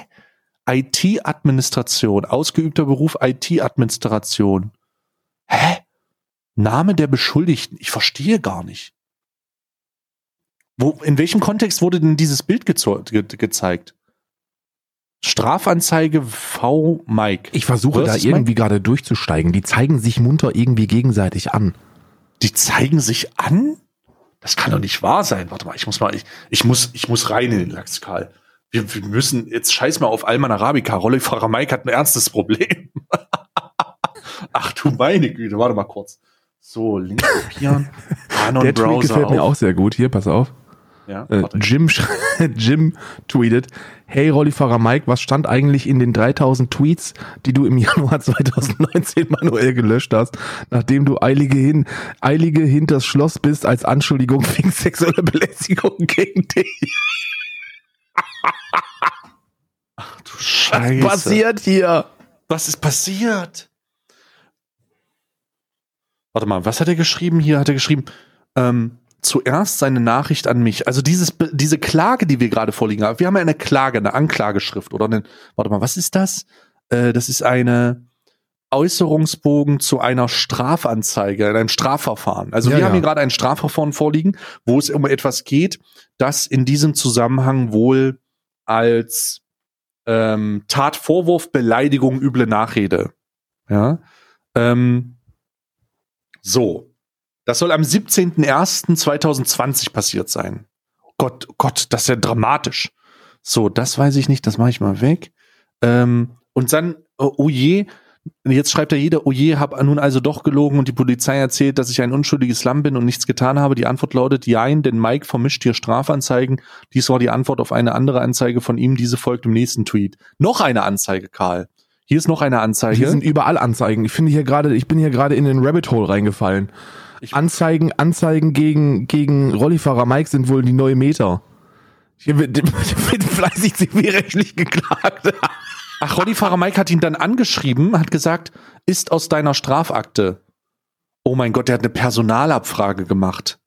IT-Administration, ausgeübter Beruf IT-Administration. Hä? Name der Beschuldigten. Ich verstehe gar nicht. Wo, in welchem Kontext wurde denn dieses Bild ge gezeigt? Strafanzeige V. Mike. Ich versuche da irgendwie gerade durchzusteigen. Die zeigen sich munter irgendwie gegenseitig an. Die zeigen sich an? Das kann doch nicht wahr sein. Warte mal, ich muss mal, ich, ich muss, ich muss rein in den Lachs, Karl. Wir, wir müssen, jetzt scheiß mal auf Alman Arabica. Rollifahrer Mike hat ein ernstes Problem. Ach du meine Güte, warte mal kurz. So, Link kopieren. Der Anon Tweet Browser gefällt mir auf. auch sehr gut. Hier, pass auf. Ja, Äh. Jim, Jim tweetet, hey Rollifahrer Mike, was stand eigentlich in den 3000 Tweets, die du im Januar 2019 manuell gelöscht hast, nachdem du eilige, hin, eilige hinters Schloss bist als Anschuldigung wegen sexueller Belästigung gegen dich? du Scheiße. Passiert hier? Was ist passiert? Warte mal, was hat er geschrieben? Hier hat er geschrieben, ähm, zuerst seine Nachricht an mich. Also dieses, diese Klage, die wir gerade vorliegen haben. Wir haben ja eine Klage, eine Anklageschrift oder eine, warte mal, was ist das? Äh, das ist eine Äußerungsbogen zu einer Strafanzeige, in einem Strafverfahren. Also Ja, wir ja. haben hier gerade ein Strafverfahren vorliegen, wo es um etwas geht, das in diesem Zusammenhang wohl als ähm, Tatvorwurf, Beleidigung, üble Nachrede. Ja. Ähm, so. Das soll am 17.01.2020 passiert sein. Gott, Gott, das ist ja dramatisch. So, das weiß ich nicht, das mache ich mal weg. Ähm, und dann, oh, oh je, jetzt schreibt ja jeder, oh je, hab nun also doch gelogen und die Polizei erzählt, dass ich ein unschuldiges Lamm bin und nichts getan habe. Die Antwort lautet, jein, denn Mike vermischt hier Strafanzeigen. Dies war die Antwort auf eine andere Anzeige von ihm, diese folgt im nächsten Tweet. Noch eine Anzeige, Karl. Hier ist noch eine Anzeige. Hier sind überall Anzeigen. Ich finde hier gerade, ich bin hier gerade in den Rabbit Hole reingefallen. Ich- Anzeigen, Anzeigen gegen, gegen Rollifahrer Mike sind wohl die neue Meter. Hier wird, wird fleißig zivilrechtlich geklagt. Ach, Rollifahrer Mike hat ihn dann angeschrieben, hat gesagt, ist aus deiner Strafakte. Oh mein Gott, der hat eine Personalabfrage gemacht.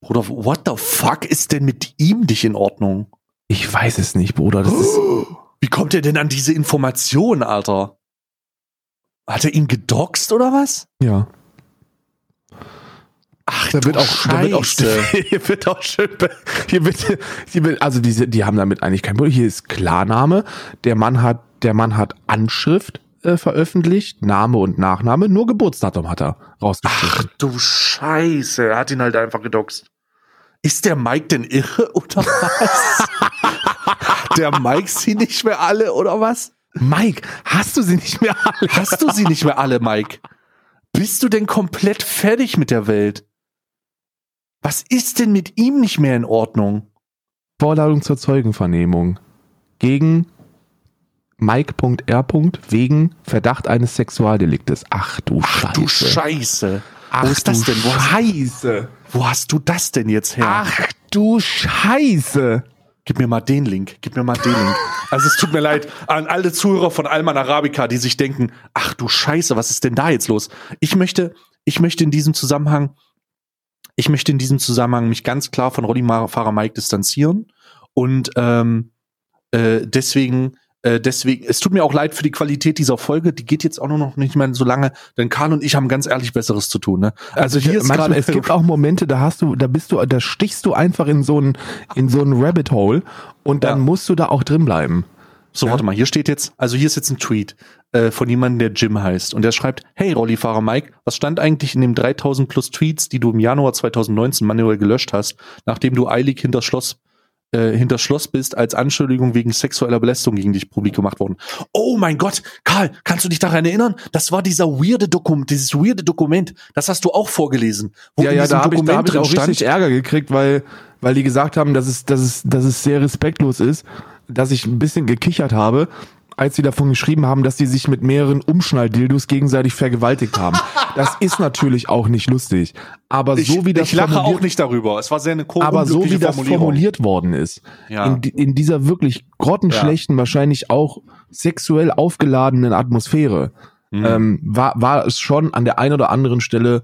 Bruder, what the fuck ist denn mit ihm nicht in Ordnung? Ich weiß es nicht, Bruder. Das ist, Wie kommt er denn an diese Information, Alter? Hat er ihn gedoxt oder was? ja. Ach, Da wird auch, da wird auch, Scheiße. hier wird auch schön, hier wird, hier wird, also diese, die haben damit eigentlich kein Problem. Hier ist Klarname. Der Mann hat, der Mann hat Anschrift äh, veröffentlicht, Name und Nachname, nur Geburtsdatum hat er Ach rausgeschrieben. du Scheiße, er hat ihn halt einfach gedoxt. Ist der Mike denn irre oder was? Der Mike sie nicht mehr alle oder was? Mike, hast du sie nicht mehr alle? Hast du sie nicht mehr alle, Mike? Bist du denn komplett fertig mit der Welt? Was ist denn mit ihm nicht mehr in Ordnung? Vorladung zur Zeugenvernehmung gegen Mike.R. wegen Verdacht eines Sexualdeliktes. Ach du Ach du Scheiße. Scheiße. Ach Wo ist das du denn? Wo, Scheiße. wo hast du das denn jetzt her? Ach du Scheiße. Gib mir mal den Link. Gib mir mal den Link. Also es tut mir leid an alle Zuhörer von Alman Arabica, die sich denken, ach du Scheiße, was ist denn da jetzt los? Ich möchte, ich möchte in diesem Zusammenhang, ich möchte in diesem Zusammenhang mich ganz klar von Rollifahrer Mike distanzieren und ähm, äh, deswegen, äh, deswegen, es tut mir auch leid für die Qualität dieser Folge. Die geht jetzt auch nur noch nicht mehr so lange, denn Karl und ich haben ganz ehrlich Besseres zu tun. Ne? Also hier ist gerade es gibt auch Momente, da hast du, da bist du, da stichst du einfach in so ein, in so ein Rabbit Hole und dann Ja. musst du da auch drin bleiben. So, warte mal, hier steht jetzt, also hier ist jetzt ein Tweet äh, von jemandem, der Jim heißt. Und der schreibt, hey Rollifahrer Mike, was stand eigentlich in den 3000 plus Tweets, die du im Januar 2019 manuell gelöscht hast, nachdem du eilig hinter Schloss, äh, hinter Schloss bist, als Anschuldigung wegen sexueller Belästigung gegen dich publik gemacht worden. Oh mein Gott, Karl, kannst du dich daran erinnern? Das war dieser weirde Dokument, dieses weirde Dokument, das hast du auch vorgelesen. Wo ja, ja, da habe ich, da hab ich auch richtig Ärger gekriegt, weil, weil die gesagt haben, dass es, dass es, dass es sehr respektlos ist, dass ich ein bisschen gekichert habe, als sie davon geschrieben haben, dass sie sich mit mehreren Umschnalldildos gegenseitig vergewaltigt haben. Das ist natürlich auch nicht lustig. Aber ich, so wie das ich lache formuliert- auch nicht darüber. Es war sehr eine aber so wie das formuliert worden ist, Ja. in, in dieser wirklich grottenschlechten, wahrscheinlich auch sexuell aufgeladenen Atmosphäre, Mhm. ähm, war, war es schon an der einen oder anderen Stelle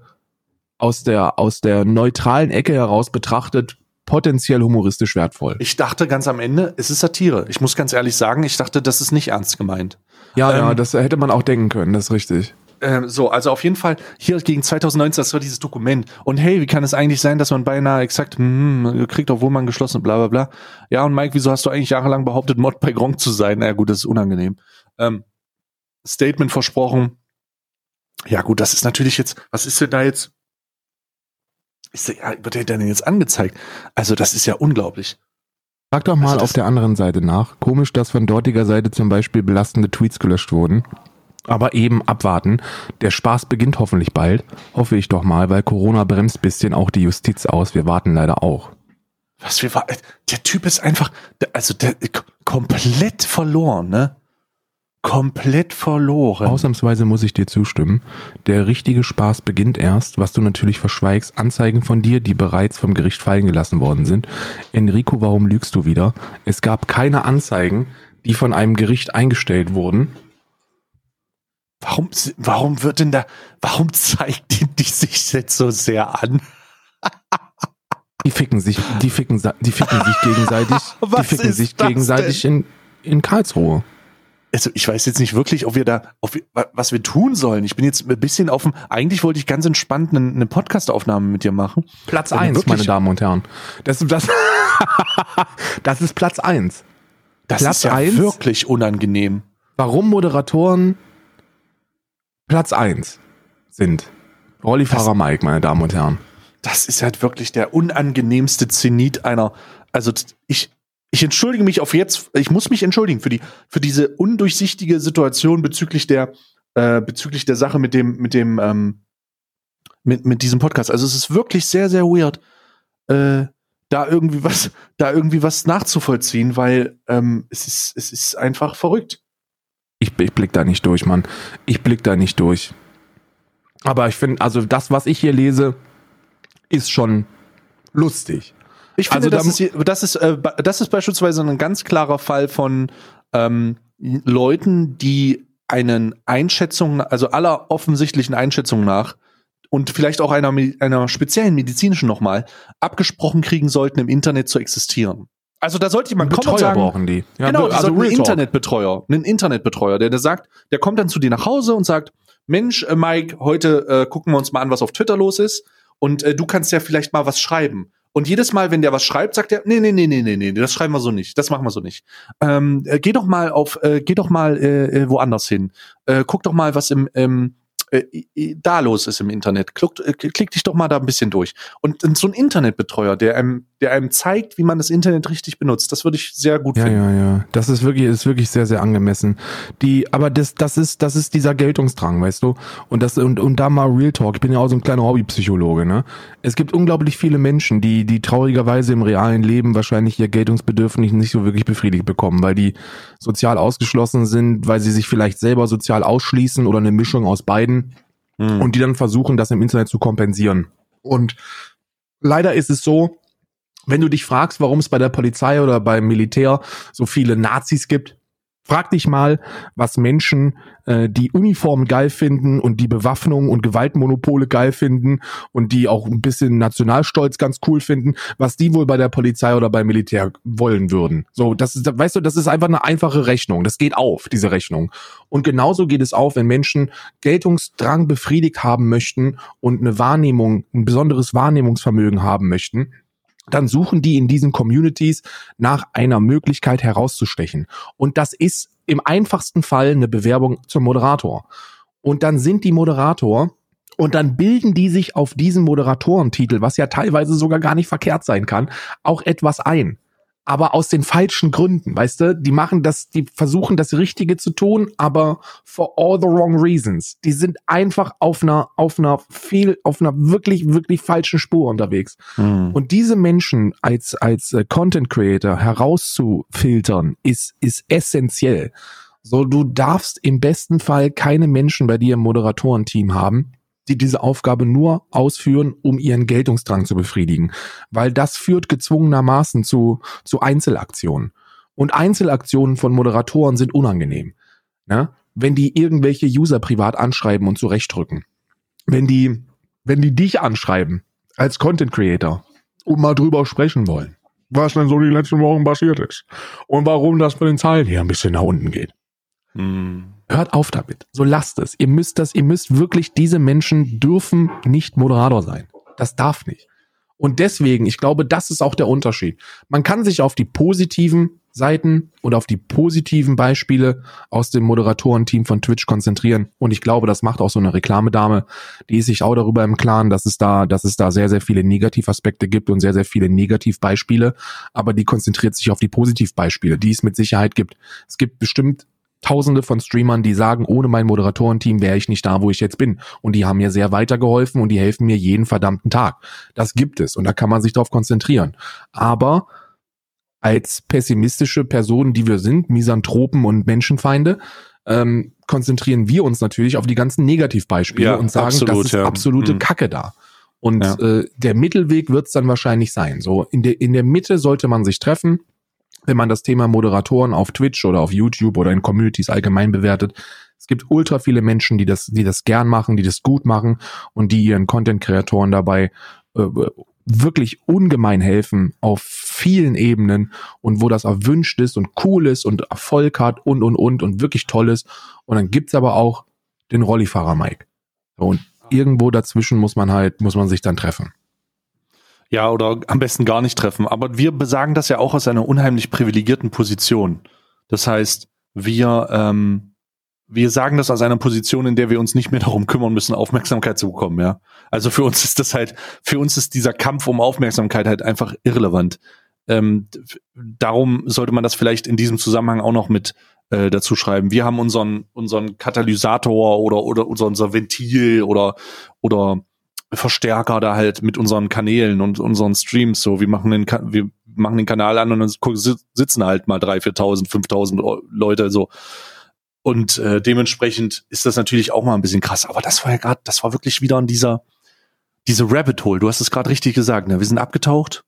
aus der, aus der neutralen Ecke heraus betrachtet potenziell humoristisch wertvoll. Ich dachte ganz am Ende, es ist Satire. Ich muss ganz ehrlich sagen, ich dachte, das ist nicht ernst gemeint. Ja, ja, ähm, das hätte man auch denken können, das ist richtig. Ähm, so, also auf jeden Fall, hier gegen 2019, das war dieses Dokument. Und hey, wie kann es eigentlich sein, dass man beinahe exakt, hm, kriegt, obwohl man geschlossen, bla bla bla. Ja, und Mike, wieso hast du eigentlich jahrelang behauptet, Mod bei Gronk zu sein? Na ja, gut, das ist unangenehm. Ähm, Statement versprochen. Ja, gut, das ist natürlich jetzt, was ist denn da jetzt? Der, ja, wird der denn jetzt angezeigt? Also, das ist ja unglaublich. Frag doch mal Also auf der anderen Seite nach. Komisch, dass von dortiger Seite zum Beispiel belastende Tweets gelöscht wurden. Aber eben abwarten. Der Spaß beginnt hoffentlich bald. Hoffe ich doch mal, weil Corona bremst bisschen auch die Justiz aus. Wir warten leider auch. Was wir war, der Typ ist einfach, also der komplett verloren, ne? Komplett verloren. Ausnahmsweise muss ich dir zustimmen. Der richtige Spaß beginnt erst, was du natürlich verschweigst, Anzeigen von dir, die bereits vom Gericht fallen gelassen worden sind. Enrico, warum lügst du wieder? Es gab keine Anzeigen, die von einem Gericht eingestellt wurden. Warum, warum wird denn da, warum zeigt die, die sich jetzt so sehr an? Die ficken sich, die ficken, die ficken sich gegenseitig, die ficken sich gegenseitig in, in Karlsruhe. Also ich weiß jetzt nicht wirklich, ob wir da, ob wir, was wir tun sollen. Ich bin jetzt ein bisschen auf dem, eigentlich wollte ich ganz entspannt eine, eine Podcast-Aufnahme mit dir machen. Platz eins, meine Damen und Herren. Das, das, das ist Platz eins. Das Platz ist ja eins, wirklich unangenehm. Warum Moderatoren Platz eins sind. Rollifahrer Mike, meine Damen und Herren das ist halt wirklich der unangenehmste Zenit einer, also ich, ich entschuldige mich auf jetzt, ich muss mich entschuldigen für die, für diese undurchsichtige Situation bezüglich der, äh, bezüglich der Sache mit dem, mit dem, ähm, mit, mit diesem Podcast. Also es ist wirklich sehr, sehr weird, äh, da irgendwie was, da irgendwie was nachzuvollziehen, weil ähm, es ist, es ist einfach verrückt. Ich, ich blick da nicht durch, Mann. Ich blick da nicht durch. Aber ich finde, also das, was ich hier lese, ist schon lustig. Ich finde, also, das, ist, das, ist, äh, das ist beispielsweise ein ganz klarer Fall von ähm, Leuten, die einen Einschätzung, also aller offensichtlichen Einschätzungen nach und vielleicht auch einer, einer speziellen medizinischen nochmal, abgesprochen kriegen sollten, im Internet zu existieren. Also da sollte jemand kommen und sagen, brauchen die. Ja, genau, also einen Internetbetreuer, einen Internetbetreuer, der, der sagt, der kommt dann zu dir nach Hause und sagt, Mensch, äh, Mike, heute äh, gucken wir uns mal an, was auf Twitter los ist und äh, du kannst ja vielleicht mal was schreiben. Und jedes Mal, wenn der was schreibt, sagt er, nee, nee, nee, nee, nee, nee, das schreiben wir so nicht, das machen wir so nicht. Ähm, äh, geh doch mal auf, äh, geh doch mal äh, äh woanders hin. Äh, guck doch mal, was im, ähm, äh, da los ist im Internet. Klick, äh, klick dich doch mal da ein bisschen durch. Und so ein Internetbetreuer, der einem, der einem zeigt, wie man das Internet richtig benutzt, das würde ich sehr gut ja, finden. Ja, ja, Das ist wirklich, ist wirklich sehr, sehr angemessen. Die, aber das, das ist, das ist dieser Geltungsdrang, weißt du? Und das, und, und da mal Real Talk. Ich bin ja auch so ein kleiner Hobbypsychologe, ne? Es gibt unglaublich viele Menschen, die, die traurigerweise im realen Leben wahrscheinlich ihr Geltungsbedürfnis nicht so wirklich befriedigt bekommen, weil die sozial ausgeschlossen sind, weil sie sich vielleicht selber sozial ausschließen oder eine Mischung aus beiden mhm. und die dann versuchen, das im Internet zu kompensieren. Und leider ist es so, wenn du dich fragst, warum es bei der Polizei oder beim Militär so viele Nazis gibt, Frag dich mal, was Menschen, äh, die Uniformen geil finden und die Bewaffnung und Gewaltmonopole geil finden und die auch ein bisschen Nationalstolz ganz cool finden, was die wohl bei der Polizei oder beim Militär wollen würden. So, das ist, weißt du, das ist einfach eine einfache Rechnung. Das geht auf, diese Rechnung. Und genauso geht es auf, wenn Menschen Geltungsdrang befriedigt haben möchten und eine Wahrnehmung, ein besonderes Wahrnehmungsvermögen haben möchten dann suchen die in diesen Communities nach einer Möglichkeit herauszustechen. Und das ist im einfachsten Fall eine Bewerbung zum Moderator. Und dann sind die Moderator und dann bilden die sich auf diesen Moderatorentitel, was ja teilweise sogar gar nicht verkehrt sein kann, auch etwas ein aber aus den falschen Gründen, weißt du? Die machen das, die versuchen das Richtige zu tun, aber for all the wrong reasons. Die sind einfach auf einer, auf einer viel, auf einer wirklich, wirklich falschen Spur unterwegs. Mhm. Und diese Menschen als, als äh, Content Creator herauszufiltern, ist, ist essentiell. So, du darfst im besten Fall keine Menschen bei dir im Moderatorenteam haben, die diese Aufgabe nur ausführen, um ihren Geltungsdrang zu befriedigen. Weil das führt gezwungenermaßen zu, zu Einzelaktionen. Und Einzelaktionen von Moderatoren sind unangenehm. Ne? Wenn die irgendwelche User privat anschreiben und zurechtdrücken. Wenn die, wenn die dich anschreiben als Content Creator und mal drüber sprechen wollen, was denn so die letzten Wochen passiert ist und warum das mit den Zahlen hier ein bisschen nach unten geht. Hm. Hört auf damit. So lasst es. Ihr müsst das, ihr müsst wirklich, diese Menschen dürfen nicht Moderator sein. Das darf nicht. Und deswegen, ich glaube, das ist auch der Unterschied. Man kann sich auf die positiven Seiten oder auf die positiven Beispiele aus dem Moderatorenteam von Twitch konzentrieren. Und ich glaube, das macht auch so eine Reklamedame. Die ist sich auch darüber im Klaren, dass es da, dass es da sehr, sehr viele Negativaspekte gibt und sehr, sehr viele Negativbeispiele. Aber die konzentriert sich auf die Positivbeispiele, die es mit Sicherheit gibt. Es gibt bestimmt Tausende von Streamern, die sagen, ohne mein Moderatorenteam wäre ich nicht da, wo ich jetzt bin. Und die haben mir sehr weitergeholfen und die helfen mir jeden verdammten Tag. Das gibt es und da kann man sich darauf konzentrieren. Aber als pessimistische Personen, die wir sind, Misanthropen und Menschenfeinde, ähm, konzentrieren wir uns natürlich auf die ganzen Negativbeispiele Ja, und sagen, absolut, das ist ja. absolute Mhm. Kacke da. Und Ja. äh, der Mittelweg wird es dann wahrscheinlich sein. So in der in der Mitte sollte man sich treffen, wenn man das Thema Moderatoren auf Twitch oder auf YouTube oder in Communities allgemein bewertet. Es gibt ultra viele Menschen, die das, die das gern machen, die das gut machen und die ihren Content-Kreatoren dabei äh, wirklich ungemein helfen auf vielen Ebenen und wo das erwünscht ist und cool ist und Erfolg hat und und und und wirklich toll ist. Und dann gibt's aber auch den Rollifahrer Mike. Und irgendwo dazwischen muss man halt, muss man sich dann treffen. Ja, oder am besten gar nicht treffen. Aber wir besagen das ja auch aus einer unheimlich privilegierten Position. Das heißt, wir, ähm, wir sagen das aus einer Position, in der wir uns nicht mehr darum kümmern müssen, Aufmerksamkeit zu bekommen, ja. Also für uns ist das halt, für uns ist dieser Kampf um Aufmerksamkeit halt einfach irrelevant. Ähm, darum sollte man das vielleicht in diesem Zusammenhang auch noch mit äh, dazu schreiben. Wir haben unseren, unseren Katalysator oder, oder unser, unser Ventil oder, oder Verstärker da halt mit unseren Kanälen und unseren Streams so. Wir machen den, wir machen den Kanal an und dann sitzen halt mal 3.000, 4.000, 5.000 Leute so. Und äh, dementsprechend ist das natürlich auch mal ein bisschen krass. Aber das war ja gerade, das war wirklich wieder an dieser, diese Rabbit Hole. Du hast es gerade richtig gesagt. Ne? Wir sind abgetaucht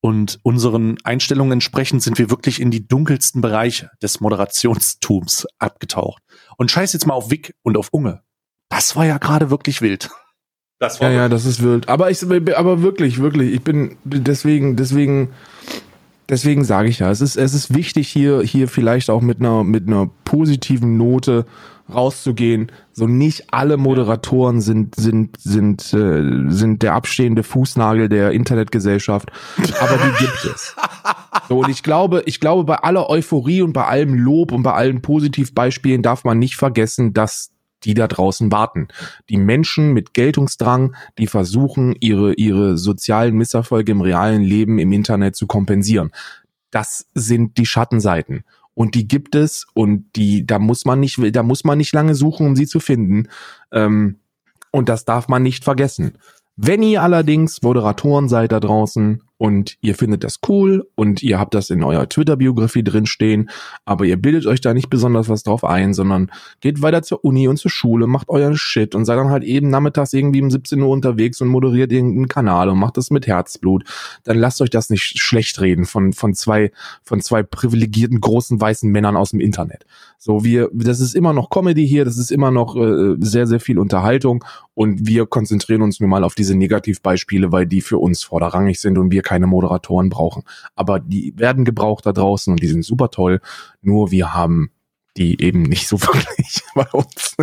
und unseren Einstellungen entsprechend sind wir wirklich in die dunkelsten Bereiche des Moderationstums abgetaucht. Und scheiß jetzt mal auf Wick und auf Unge. Das war ja gerade wirklich wild. Das Ja, ja, das ist wild. Aber ich, aber wirklich, wirklich, ich bin deswegen, deswegen, deswegen sage ich ja, es ist, es ist wichtig hier, hier vielleicht auch mit einer, mit einer positiven Note rauszugehen. So nicht alle Moderatoren sind, sind, sind, äh, sind der abstehende Fußnagel der Internetgesellschaft, aber die gibt es. So, und ich glaube, ich glaube, bei aller Euphorie und bei allem Lob und bei allen Positivbeispielen darf man nicht vergessen, dass die da draußen warten. Die Menschen mit Geltungsdrang, die versuchen, ihre, ihre sozialen Misserfolge im realen Leben im Internet zu kompensieren. Das sind die Schattenseiten. Und die gibt es und die, da muss man nicht, da muss man nicht lange suchen, um sie zu finden. Ähm, und das darf man nicht vergessen. Wenn ihr allerdings Moderatoren seid da draußen und ihr findet das cool und ihr habt das in eurer Twitter-Biografie drinstehen, aber ihr bildet euch da nicht besonders was drauf ein, sondern geht weiter zur Uni und zur Schule, macht euren Shit und seid dann halt eben nachmittags irgendwie um 17 Uhr unterwegs und moderiert irgendeinen Kanal und macht das mit Herzblut, dann lasst euch das nicht schlecht reden von, von zwei, von zwei privilegierten großen weißen Männern aus dem Internet. So, wir, das ist immer noch Comedy hier, das ist immer noch äh, sehr, sehr viel Unterhaltung und wir konzentrieren uns nun mal auf diese Negativbeispiele, weil die für uns vorderrangig sind und wir keine Moderatoren brauchen. Aber die werden gebraucht da draußen und die sind super toll. Nur wir haben die eben nicht so wirklich bei uns.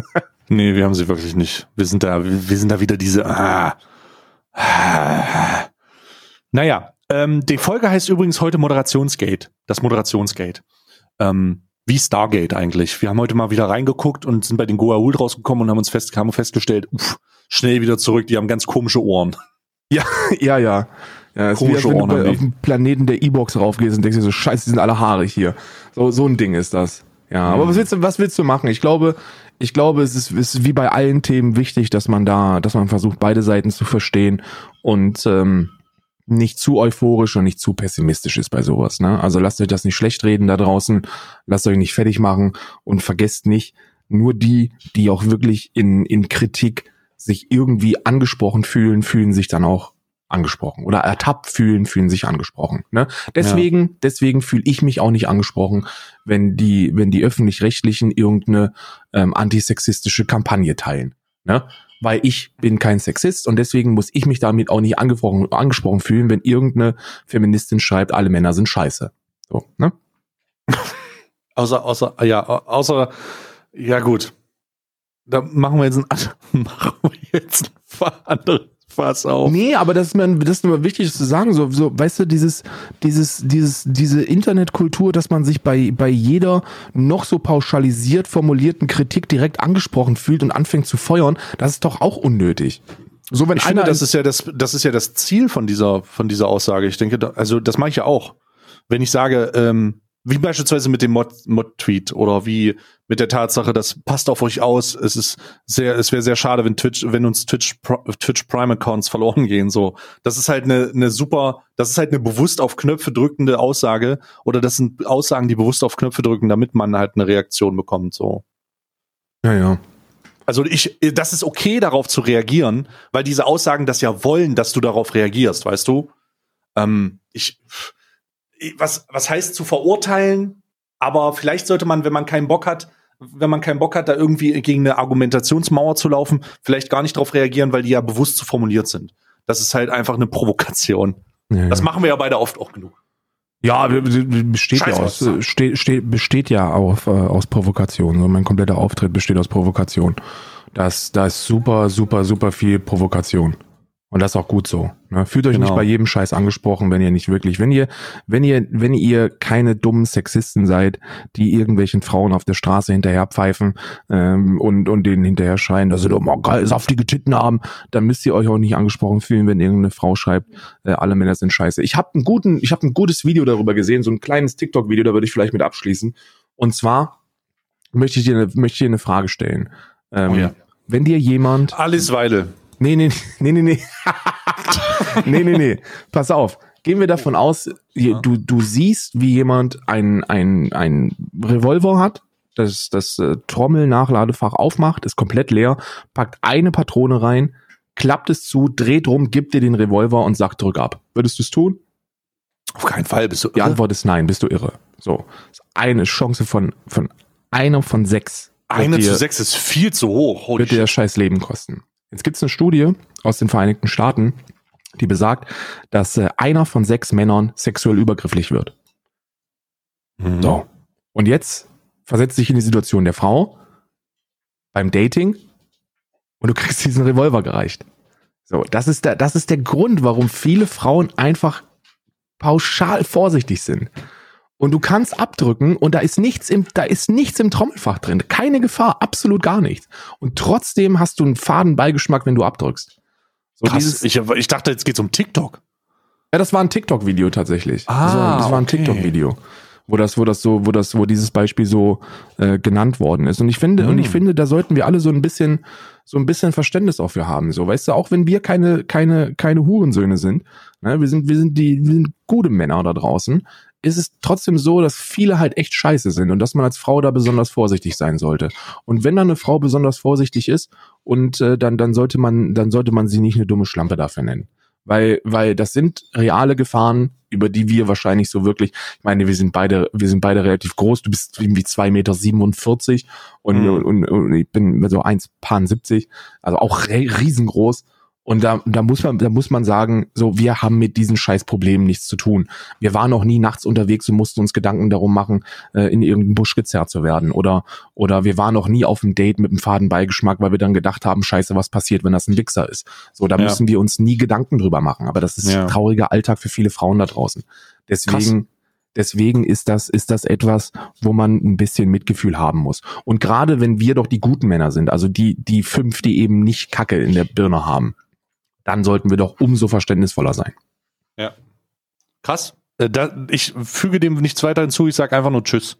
Nee, wir haben sie wirklich nicht. Wir sind da, wir sind da wieder diese. Ah, ah. Naja, ähm, die Folge heißt übrigens heute Moderationsgate. Das Moderationsgate. Ähm, wie Stargate eigentlich. Wir haben heute mal wieder reingeguckt und sind bei den Goa'uld rausgekommen und haben uns fest, haben festgestellt, uff, schnell wieder zurück, die haben ganz komische Ohren. ja, ja. Ja, es ist wie, als Komische wenn du auf den Planeten der E-Box raufgehst und denkst dir so, scheiße, die sind alle haarig hier. So, so ein Ding ist das. Ja, aber was willst du, was willst du machen? Ich glaube, ich glaube, es ist, ist wie bei allen Themen wichtig, dass man da, dass man versucht, beide Seiten zu verstehen und ähm, nicht zu euphorisch und nicht zu pessimistisch ist bei sowas. Ne? Also lasst euch das nicht schlecht reden da draußen, lasst euch nicht fertig machen und vergesst nicht, nur die, die auch wirklich in, in Kritik sich irgendwie angesprochen fühlen, fühlen sich dann auch angesprochen oder ertappt fühlen, fühlen sich angesprochen. Ne? Deswegen, deswegen fühle ich mich auch nicht angesprochen, wenn die, wenn die öffentlich-rechtlichen irgendeine ähm, antisexistische Kampagne teilen. Ne? Weil ich bin kein Sexist und deswegen muss ich mich damit auch nicht angesprochen, angesprochen fühlen, wenn irgendeine Feministin schreibt, alle Männer sind scheiße. So, ne? Außer, außer, ja, au- außer, ja gut. Da machen wir jetzt ein, machen wir jetzt ein anderes Fass auf. Nee, aber das ist mir, das ist mir wichtig zu sagen. So, so, weißt du, dieses, dieses, dieses, diese Internetkultur, dass man sich bei, bei jeder noch so pauschalisiert formulierten Kritik direkt angesprochen fühlt und anfängt zu feuern, das ist doch auch unnötig. So, wenn Ich einer finde, das ist ja das, das ist ja das Ziel von dieser, von dieser Aussage. Ich denke, da, also das mache ich ja auch. Wenn ich sage, ähm, wie beispielsweise mit dem Mod-Tweet Mod oder wie mit der Tatsache, das passt auf euch aus. Es ist sehr, es wäre sehr schade, wenn Twitch, wenn uns Twitch, Twitch Prime Accounts verloren gehen. So, das ist halt eine, eine super, das ist halt eine bewusst auf Knöpfe drückende Aussage oder das sind Aussagen, die bewusst auf Knöpfe drücken, damit man halt eine Reaktion bekommt. So. Ja, ja. Also ich, das ist okay, darauf zu reagieren, weil diese Aussagen das ja wollen, dass du darauf reagierst, weißt du? Ähm, ich, was, was heißt zu verurteilen? Aber vielleicht sollte man, wenn man keinen Bock hat, wenn man keinen Bock hat, da irgendwie gegen eine Argumentationsmauer zu laufen, vielleicht gar nicht darauf reagieren, weil die ja bewusst zu formuliert sind. Das ist halt einfach eine Provokation. Ja, das machen wir ja beide oft auch genug. Ja, besteht Scheiß ja aus, steht, steht, besteht ja auf, äh, aus Provokation. So mein kompletter Auftritt besteht aus Provokation. Das, da ist super, super, super viel Provokation. Und das ist auch gut so. Ne? Fühlt euch genau. nicht bei jedem Scheiß angesprochen, wenn ihr nicht wirklich, wenn ihr, wenn ihr, wenn ihr keine dummen Sexisten seid, die irgendwelchen Frauen auf der Straße hinterher pfeifen ähm, und, und denen hinterher schreien, dass sie doch mal geil saftige Titten haben, dann müsst ihr euch auch nicht angesprochen fühlen, wenn irgendeine Frau schreibt, äh, alle Männer sind scheiße. Ich habe einen guten, ich habe ein gutes Video darüber gesehen, so ein kleines TikTok-Video, da würde ich vielleicht mit abschließen. Und zwar möchte ich dir eine, möchte ich dir eine Frage stellen. Ähm, oh ja. Wenn dir jemand. Alice Weile. Nee, nee, nee, nee, nee. nee, nee, nee. Pass auf. Gehen wir davon aus, du, du siehst, wie jemand ein, ein, ein Revolver hat, das, das äh, Trommel-Nachladefach aufmacht, ist komplett leer, packt eine Patrone rein, klappt es zu, dreht rum, gibt dir den Revolver und sagt, drück ab. Würdest du es tun? Auf keinen Fall. Bist du irre? Die Antwort ist nein, bist du irre. So. Eine Chance von, von einer von sechs. Eine zu sechs ist viel zu hoch. Holy wird dir das scheiß Leben kosten. Jetzt gibt es eine Studie aus den Vereinigten Staaten, die besagt, dass äh, einer von sechs Männern sexuell übergrifflich wird. Mhm. So. Und jetzt versetzt sich in die Situation der Frau beim Dating und du kriegst diesen Revolver gereicht. So, das ist der, das ist der Grund, warum viele Frauen einfach pauschal vorsichtig sind und du kannst abdrücken und da ist nichts im, da ist nichts im Trommelfach drin. Keine Gefahr, absolut gar nichts. Und trotzdem hast du einen faden Beigeschmack, wenn du abdrückst. So Krass, ich, ich dachte, jetzt geht's um TikTok. Ja, das war ein TikTok-Video tatsächlich. Ah, das war ein okay. TikTok-Video, wo das, wo das so, wo das, wo dieses Beispiel so äh, genannt worden ist. Und ich finde, hm. und ich hm. finde, da sollten wir alle so ein bisschen, so ein bisschen Verständnis auch für haben. So, weißt du, auch wenn wir keine, keine, keine Hurensöhne sind, ne, wir sind, wir sind die, wir sind gute Männer da draußen ist es trotzdem so, dass viele halt echt scheiße sind und dass man als Frau da besonders vorsichtig sein sollte. Und wenn dann eine Frau besonders vorsichtig ist und äh, dann dann sollte man dann sollte man sie nicht eine dumme Schlampe dafür nennen. Weil, weil das sind reale Gefahren, über die wir wahrscheinlich so wirklich, ich meine, wir sind beide, wir sind beide relativ groß, du bist irgendwie zwei Meter siebenundvierzig und, mhm. und, und, und ich bin so eins paar 70, also auch riesengroß und da, da muss man, da muss man sagen, so, wir haben mit diesen Scheißproblemen nichts zu tun. Wir waren noch nie nachts unterwegs und mussten uns Gedanken darum machen, äh, in irgendeinen Busch gezerrt zu werden. Oder, oder wir waren noch nie auf einem Date mit einem Fadenbeigeschmack, weil wir dann gedacht haben, scheiße, was passiert, wenn das ein Wichser ist. So, da ja. müssen wir uns nie Gedanken drüber machen. Aber das ist ja. trauriger Alltag für viele Frauen da draußen. Deswegen, Krass. Deswegen ist das, ist das etwas, wo man ein bisschen Mitgefühl haben muss. Und gerade wenn wir doch die guten Männer sind, also die, die fünf, die eben nicht Kacke in der Birne haben, dann sollten wir doch umso verständnisvoller sein. Ja. Krass. Äh, da, ich füge dem nichts weiter hinzu, ich sage einfach nur Tschüss.